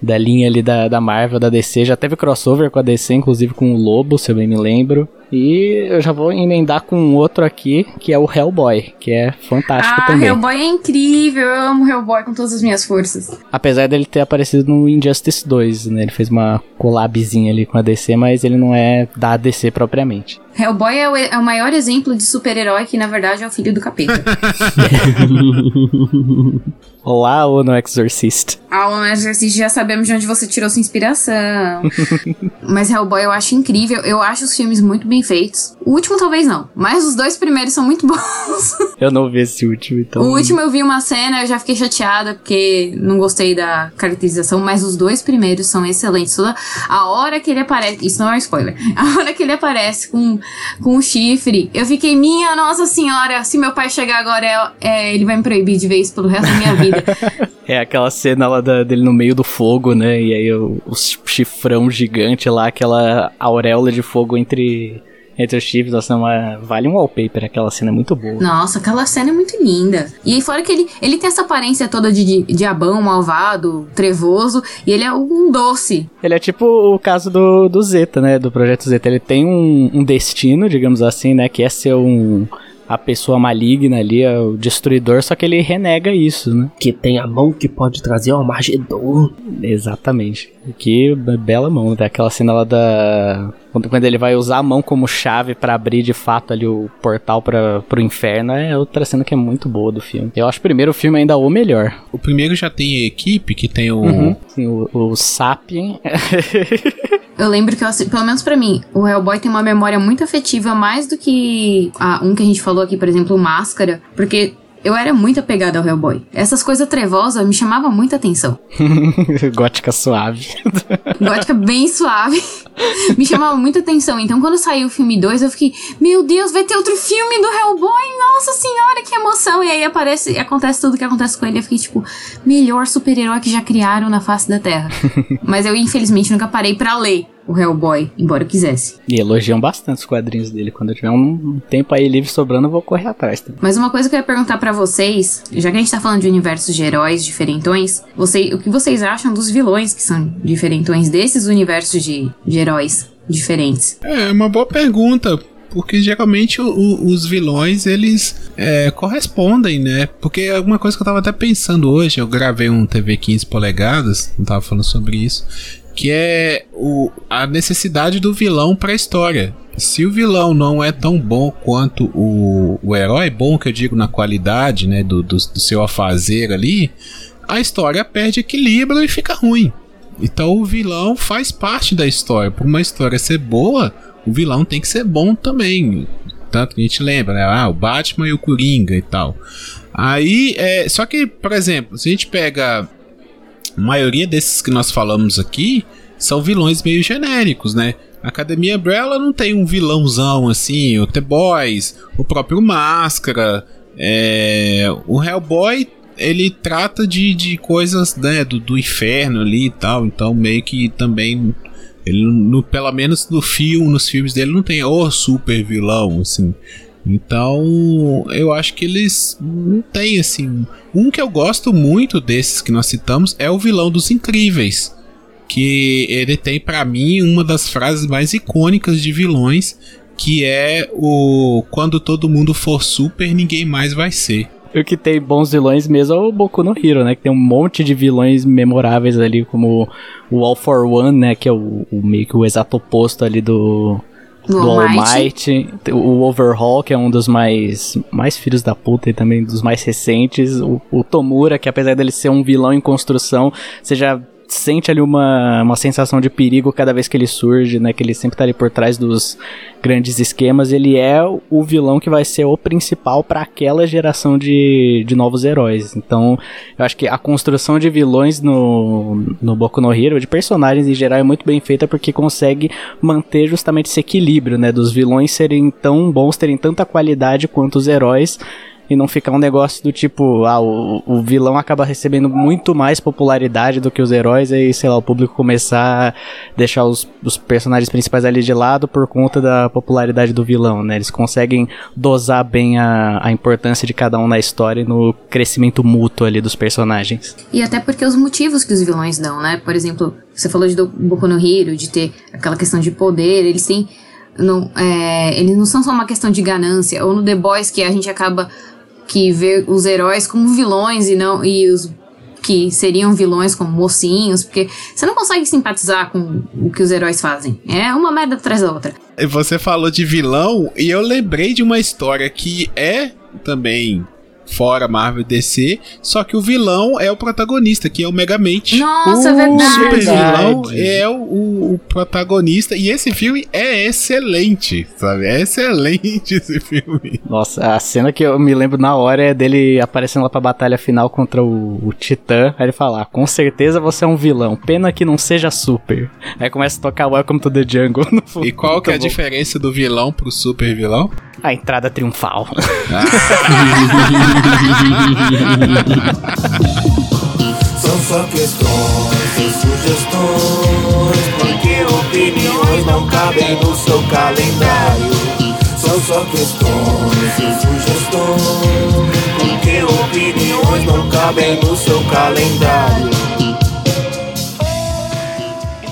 da linha ali da, da Marvel, da DC. Já teve crossover com a DC, inclusive com o Lobo, se eu bem me lembro. E eu já vou emendar com outro aqui, que é o Hellboy, que é fantástico ah, também. Hellboy é incrível. Eu amo Hellboy com todas as minhas forças. Apesar dele ter aparecido no Injustice 2, né? Ele fez uma collabzinha ali com a DC, mas ele não é da DC propriamente. Hellboy é o, é o maior exemplo de super-herói que, na verdade, é o filho do capeta. (laughs) Olá, ou no Exorcist. Ah, o Exorcist já sabemos de onde você tirou sua inspiração. (laughs) mas Hellboy eu acho incrível. Eu acho os filmes muito bem feitos. O último talvez não, mas os dois primeiros são muito (laughs) bons. Eu não vi esse último, então. O último eu vi uma cena, eu já fiquei chateada porque não gostei da caracterização, mas os dois primeiros são excelentes. Toda a hora que ele aparece, isso não é um spoiler. (laughs) A hora que ele aparece com, com o chifre, eu fiquei, minha nossa senhora, se meu pai chegar agora, é, é, ele vai me proibir de ver isso pelo resto da minha vida. (laughs) É aquela cena lá da- dele no meio do fogo, né? E aí o, o chifrão gigante lá, aquela auréola de fogo entre, entre os é uma, vale um wallpaper, aquela cena é muito boa. Nossa, aquela cena é muito linda. E aí, fora que ele, ele tem essa aparência toda de, de diabão, malvado, trevoso, e ele é um doce. Ele é tipo o caso do, do Zeta, né? Do Projeto Zeta. Ele tem um, um destino, digamos assim, né? Que é ser um. A pessoa maligna ali, é o destruidor, só que ele renega isso, né? que tem a mão que pode trazer o Armagedon. Exatamente. Que be- bela mão, né? Aquela cena lá da. Quando, quando ele vai usar a mão como chave pra abrir de fato ali o portal para pro inferno, é outra cena que é muito boa do filme. Eu acho o primeiro filme ainda o melhor. O primeiro já tem equipe, que tem o... Uhum. Sim, o, o Sapien. (laughs) Eu lembro que, eu pelo menos pra mim, o Hellboy tem uma memória muito afetiva, mais do que a, um que a gente falou aqui, por exemplo, o Máscara, porque eu era muito apegada ao Hellboy. Essas coisas trevosas me chamavam muita atenção. (laughs) Gótica suave. (laughs) Gótica bem suave. (laughs) me chamava muita atenção. Então, quando saiu o filme 2, eu fiquei, meu Deus, vai ter outro filme do Hellboy? Nossa senhora, que emoção! E aí aparece, acontece tudo que acontece com ele. Eu fiquei tipo, melhor super-herói que já criaram na face da Terra. Mas eu, infelizmente, nunca parei pra ler o Hellboy, embora eu quisesse. E elogiam bastante os quadrinhos dele. Quando eu tiver um tempo aí livre sobrando, eu vou correr atrás também. Mas uma coisa que eu ia perguntar pra vocês, já que a gente tá falando de universos de heróis diferentões, você, o que vocês acham dos vilões que são diferentões desses universos de, de heróis diferentes? É uma boa pergunta. Porque geralmente o- o- os vilões eles é, correspondem, né? Porque é uma coisa que eu tava até pensando hoje, eu gravei um TV 15 polegadas, não tava falando sobre isso, que é o, a necessidade do vilão pra história. Se o vilão não é tão bom quanto o, o herói, bom que eu digo na qualidade, né, do, do, do seu afazer ali, a história perde equilíbrio e fica ruim. Então o vilão faz parte da história. Por uma história ser boa, o vilão tem que ser bom também. Tanto que a gente lembra, né? Ah, o Batman e o Coringa e tal. Aí, é, só que, por exemplo, se a gente pega a maioria desses que nós falamos aqui, são vilões meio genéricos, né? A Academia Umbrella não tem um vilãozão assim, o The Boys, o próprio Máscara, É, o Hellboy ele trata de, de coisas né, do, do inferno ali e tal, então meio que também ele no, pelo menos no filme, nos filmes dele não tem o super vilão assim. Então, eu acho que eles não têm assim. Um que eu gosto muito desses que nós citamos é o vilão dos Incríveis, que ele tem para mim uma das frases mais icônicas de vilões, que é o quando todo mundo for super, ninguém mais vai ser. O que tem bons vilões mesmo é o Boku no Hero, né? Que tem um monte de vilões memoráveis ali, como o All for One, né? Que é o, o meio que o exato oposto ali do, do All Might. O Overhaul, que é um dos mais, mais filhos da puta e também dos mais recentes. O, o Tomura, que apesar dele ser um vilão em construção, você já sente ali uma, uma sensação de perigo cada vez que ele surge, né? Que ele sempre tá ali por trás dos grandes esquemas. Ele é o vilão que vai ser o principal para aquela geração de, de novos heróis. Então, eu acho que a construção de vilões no, no Boku no Hero, de personagens em geral, é muito bem feita porque consegue manter justamente esse equilíbrio, né? Dos vilões serem tão bons, terem tanta qualidade quanto os heróis e não ficar um negócio do tipo, ah, o, o vilão acaba recebendo muito mais popularidade do que os heróis, aí, sei lá, o público começar a deixar os, os personagens principais ali de lado por conta da popularidade do vilão, né? Eles conseguem dosar bem a, a importância de cada um na história e no crescimento mútuo ali dos personagens. E até porque os motivos que os vilões dão, né? Por exemplo, você falou de Boku no Hero, de ter aquela questão de poder, eles têm. Não, é, eles não são só uma questão de ganância, ou no The Boys que a gente acaba que vê os heróis como vilões e não e os que seriam vilões como mocinhos, porque você não consegue simpatizar com o que os heróis fazem. É uma merda atrás da outra. Você falou de vilão e eu lembrei de uma história que é também fora Marvel DC, só que o vilão é o protagonista, que é o Megamente. Nossa, é verdade. O super vilão é o, o, o, protagonista e esse filme é excelente, sabe? É excelente (laughs) esse filme. Nossa, a cena que eu me lembro na hora é dele aparecendo lá pra batalha final contra o, o Titã, aí ele fala, ah, com certeza você é um vilão, pena que não seja super. Aí começa a tocar Welcome to the Jungle. E qual que é a diferença do vilão pro super vilão? A entrada triunfal. Ah. (laughs) São só questões e sugestões, porque opiniões não cabem no seu calendário. São só questões e sugestões, porque opiniões não cabem no seu calendário.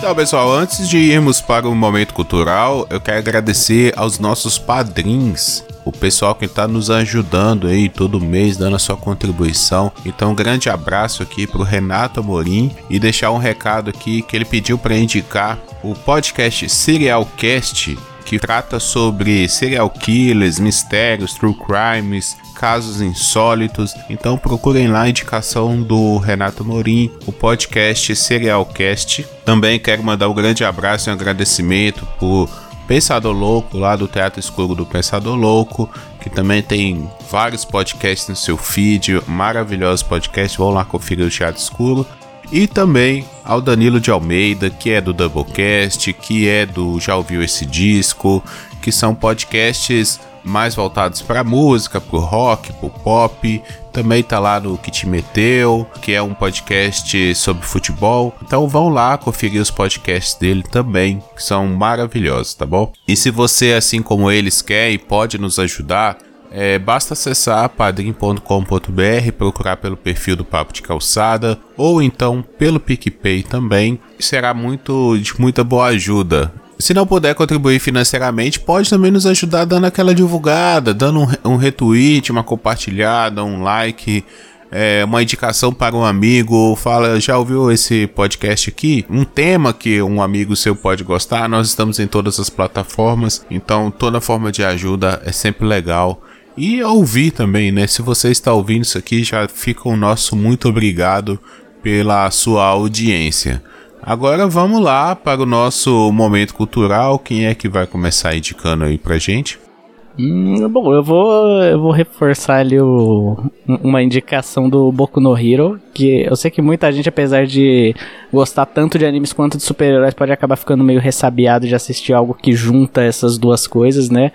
Então, pessoal, antes de irmos para o momento cultural, eu quero agradecer aos nossos padrinhos o pessoal que está nos ajudando aí todo mês, dando a sua contribuição. Então, um grande abraço aqui para o Renato Amorim e deixar um recado aqui que ele pediu para indicar o podcast Serialcast, que trata sobre serial killers, mistérios, true crimes, casos insólitos. Então procurem lá a indicação do Renato Morim, o podcast Serialcast. Também quero mandar um grande abraço e um agradecimento por Pensador Louco, lá do Teatro Escuro do Pensador Louco, que também tem vários podcasts no seu feed, maravilhosos podcasts, vão lá conferir o Teatro Escuro. E também ao Danilo de Almeida, que é do Doublecast, que é do Já Ouviu Esse Disco, que são podcasts mais voltados para música, para o rock, para o pop. Também tá lá no Que Te Meteu, que é um podcast sobre futebol. Então vão lá conferir os podcasts dele também, que são maravilhosos, tá bom? E se você, assim como eles, quer e pode nos ajudar, é, basta acessar padrim.com.br, procurar pelo perfil do Papo de Calçada ou então pelo PicPay também. Será muito de muita boa ajuda. Se não puder contribuir financeiramente, pode também nos ajudar dando aquela divulgada, dando um, um retweet, uma compartilhada, um like. É, uma indicação para um amigo, fala, já ouviu esse podcast aqui? Um tema que um amigo seu pode gostar, nós estamos em todas as plataformas, então toda forma de ajuda é sempre legal. E ouvir também, né? Se você está ouvindo isso aqui, já fica o nosso muito obrigado pela sua audiência. Agora vamos lá para o nosso momento cultural. Quem é que vai começar indicando aí pra gente? Hum, bom, eu vou, eu vou reforçar ali o, uma indicação do Boku no Hero, que eu sei que muita gente, apesar de gostar tanto de animes quanto de super-heróis, pode acabar ficando meio ressabiado de assistir algo que junta essas duas coisas, né?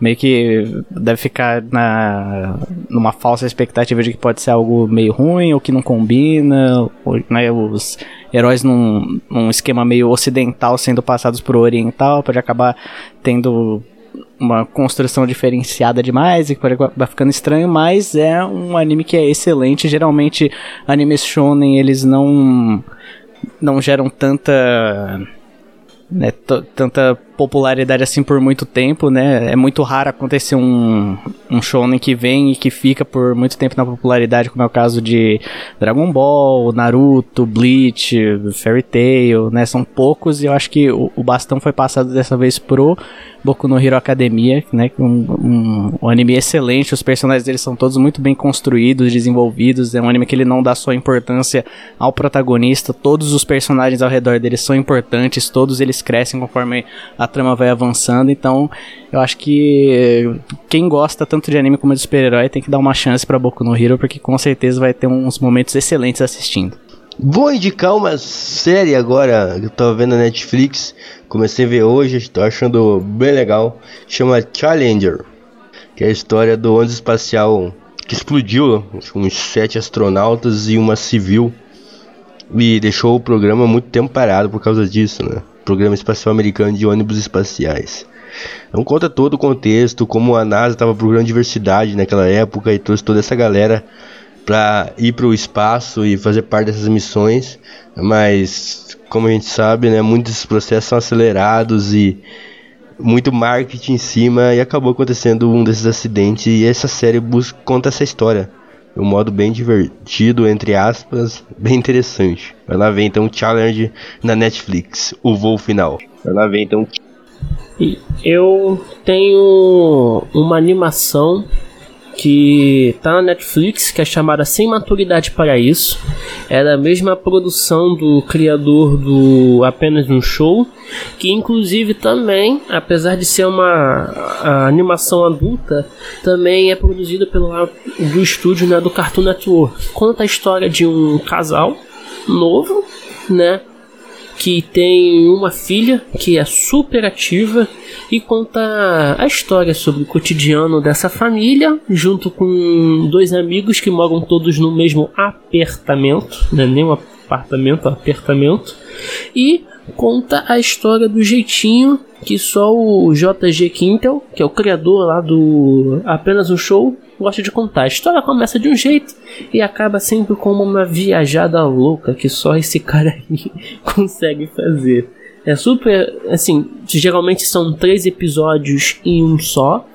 Meio que deve ficar na numa falsa expectativa de que pode ser algo meio ruim ou que não combina, ou, né, os heróis num, num esquema meio ocidental sendo passados pro oriental, pode acabar tendo uma construção diferenciada demais e que pode acabar ficando estranho, mas é um anime que é excelente. Geralmente, animes shonen, eles não não geram tanta né, tanta popularidade assim por muito tempo, né? É muito raro acontecer um, um shonen que vem e que fica por muito tempo na popularidade, como é o caso de Dragon Ball, Naruto, Bleach, Fairy Tail, né? São poucos e eu acho que o, o bastão foi passado dessa vez pro Boku no Hero Academia, né? Um, um, um anime excelente, os personagens deles são todos muito bem construídos, desenvolvidos. É um anime que ele não dá só importância ao protagonista, todos os personagens ao redor dele são importantes, todos eles crescem conforme a trama vai avançando. Então, eu acho que quem gosta tanto de anime como de super-herói tem que dar uma chance para Boku no Hero, porque com certeza vai ter uns momentos excelentes assistindo. Vou indicar uma série agora que eu tô vendo na Netflix. Comecei a ver hoje, estou achando bem legal. Chama Challenger, que é a história do ônibus espacial que explodiu com uns sete astronautas e uma civil e deixou o programa muito tempo parado por causa disso, né? Programa Espacial Americano de Ônibus Espaciais. Então conta todo o contexto, como a NASA estava procurando diversidade naquela época e trouxe toda essa galera para ir para o espaço e fazer parte dessas missões, mas como a gente sabe, né, muitos processos são acelerados e muito marketing em cima e acabou acontecendo um desses acidentes e essa série conta essa história de um modo bem divertido, entre aspas, bem interessante. Vai lá ver então o Challenge na Netflix, o voo final. Vai lá ver então. Eu tenho uma animação que tá na Netflix, que é chamada Sem Maturidade para Isso. É da mesma produção do criador do Apenas um Show, que inclusive também, apesar de ser uma animação adulta, também é produzida pelo do estúdio né, do Cartoon Network. Conta a história de um casal novo, né? Que tem uma filha que é super ativa e conta a história sobre o cotidiano dessa família, junto com dois amigos que moram todos no mesmo apartamento, né? nem um apartamento, um apartamento, e conta a história do jeitinho que só o JG Quintel, que é o criador lá do Apenas um Show, gosta de contar. A história começa de um jeito e acaba sempre como uma viajada louca que só esse cara (laughs) aí consegue fazer. É super. Assim, geralmente são três episódios em um só.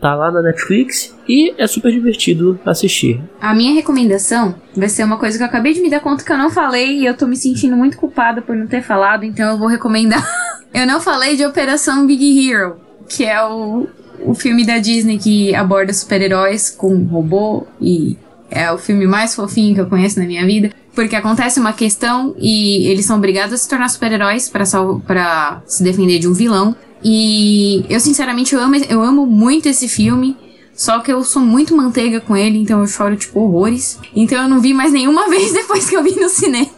Tá lá na Netflix e é super divertido assistir. A minha recomendação vai ser uma coisa que eu acabei de me dar conta que eu não falei e eu tô me sentindo muito culpada por não ter falado, então eu vou recomendar. (laughs) eu não falei de Operação Big Hero, que é o, o filme da Disney que aborda super-heróis com robô e é o filme mais fofinho que eu conheço na minha vida. Porque acontece uma questão e eles são obrigados a se tornar super-heróis para se defender de um vilão. E eu, sinceramente, eu amo, eu amo muito esse filme. Só que eu sou muito manteiga com ele, então eu choro, tipo, horrores. Então eu não vi mais nenhuma (laughs) vez depois que eu vi no cinema.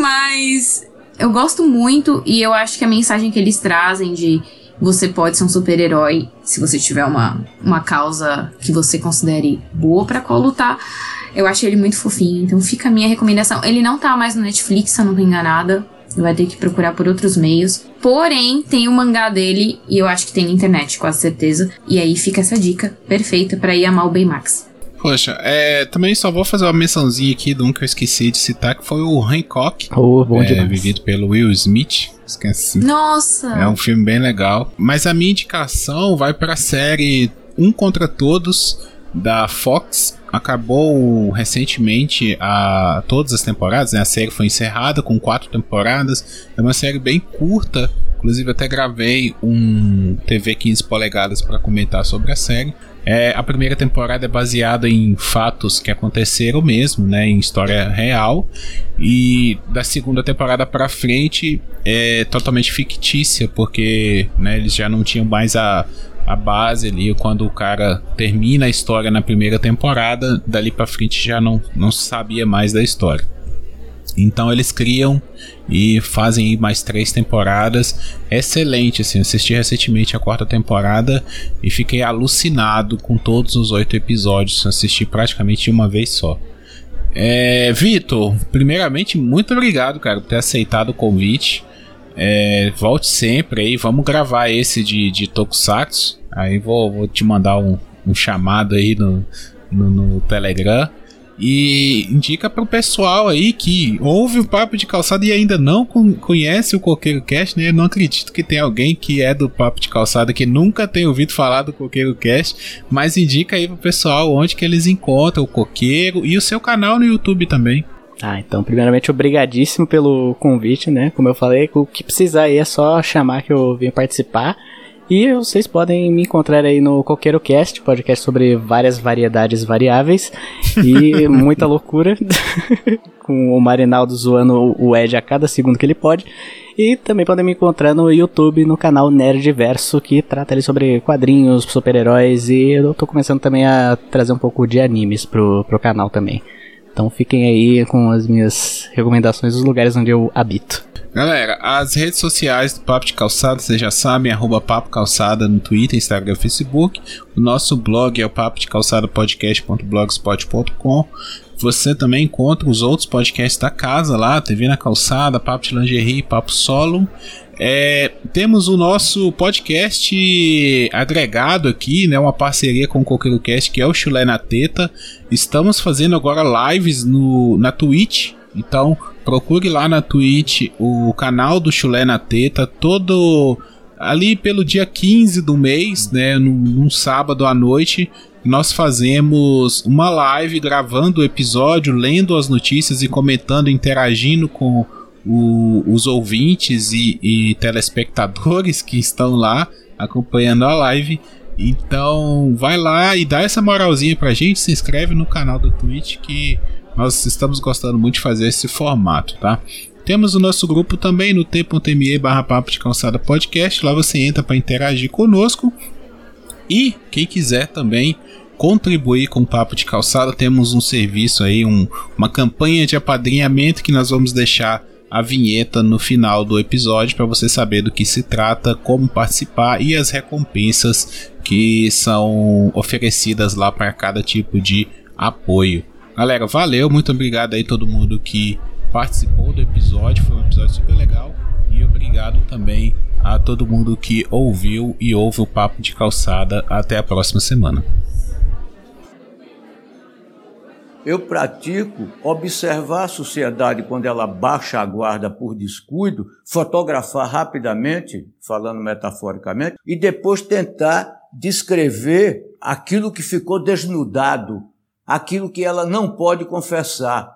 Mas eu gosto muito e eu acho que a mensagem que eles trazem de você pode ser um super-herói se você tiver uma, uma causa que você considere boa para qual lutar. Eu acho ele muito fofinho, então fica a minha recomendação. Ele não tá mais no Netflix, se eu não tô enganada. Vai ter que procurar por outros meios. Porém, tem o mangá dele e eu acho que tem na internet, quase certeza. E aí fica essa dica perfeita para ir amar o Baymax. Poxa, é, também só vou fazer uma mençãozinha aqui de um que eu esqueci de citar, que foi o Hancock. Oh, bom é, demais. Vivido pelo Will Smith. Esqueci. Nossa! É um filme bem legal. Mas a minha indicação vai pra série Um Contra Todos, da Fox. Acabou recentemente a todas as temporadas, né? A série foi encerrada com quatro temporadas. É uma série bem curta. Inclusive, até gravei um TV 15 polegadas para comentar sobre a série. É, a primeira temporada é baseada em fatos que aconteceram mesmo, né, em história real, e da segunda temporada para frente é totalmente fictícia, porque né, eles já não tinham mais a, a base ali quando o cara termina a história na primeira temporada, dali para frente já não, não sabia mais da história. Então eles criam e fazem mais três temporadas. Excelente, assim. Assisti recentemente a quarta temporada e fiquei alucinado com todos os oito episódios. Assisti praticamente uma vez só. É, Vitor, primeiramente, muito obrigado, cara, por ter aceitado o convite. É, volte sempre aí, vamos gravar esse de, de Tokusatsu. Aí vou, vou te mandar um, um chamado aí no, no, no Telegram. E indica pro pessoal aí que ouve o Papo de Calçada e ainda não conhece o Coqueiro Cast, né? Eu não acredito que tem alguém que é do Papo de Calçada que nunca tem ouvido falar do Coqueiro Cast, mas indica aí pro pessoal onde que eles encontram o Coqueiro e o seu canal no YouTube também. Ah, então, primeiramente, obrigadíssimo pelo convite, né? Como eu falei, o que precisar aí é só chamar que eu venho participar. E vocês podem me encontrar aí no Coqueiro Cast, podcast sobre várias variedades variáveis e (laughs) muita loucura, (laughs) com o Marinaldo zoando o Ed a cada segundo que ele pode. E também podem me encontrar no YouTube, no canal Nerdverso, que trata ali sobre quadrinhos, super-heróis, e eu tô começando também a trazer um pouco de animes pro, pro canal também. Então fiquem aí com as minhas recomendações dos lugares onde eu habito. Galera, as redes sociais do Papo de Calçada, vocês já sabem, arroba Papo Calçada no Twitter, Instagram e Facebook. O nosso blog é o papo de calçada podcast.blogspot.com. Você também encontra os outros podcasts da casa lá, TV na Calçada, Papo de Lingerie, Papo Solo. É, temos o nosso podcast agregado aqui, né, uma parceria com o Coqueiro Cast, que é o Chulé na Teta. Estamos fazendo agora lives no, na Twitch, então procure lá na Twitch o canal do Chulé na Teta, todo ali pelo dia 15 do mês, né, num, num sábado à noite, nós fazemos uma live gravando o episódio, lendo as notícias e comentando, interagindo com o, os ouvintes e, e, telespectadores que estão lá acompanhando a live. Então vai lá e dá essa moralzinha pra gente, se inscreve no canal do Twitch que nós estamos gostando muito de fazer esse formato, tá? Temos o nosso grupo também no t.me barra papo de calçada podcast. Lá você entra para interagir conosco. E quem quiser também contribuir com o Papo de Calçada, temos um serviço aí, um, uma campanha de apadrinhamento que nós vamos deixar a vinheta no final do episódio para você saber do que se trata, como participar e as recompensas que são oferecidas lá para cada tipo de apoio. Galera, valeu, muito obrigado aí todo mundo que participou do episódio, foi um episódio super legal. E obrigado também a todo mundo que ouviu e ouve o Papo de Calçada. Até a próxima semana. Eu pratico observar a sociedade quando ela baixa a guarda por descuido, fotografar rapidamente, falando metaforicamente, e depois tentar descrever aquilo que ficou desnudado aquilo que ela não pode confessar.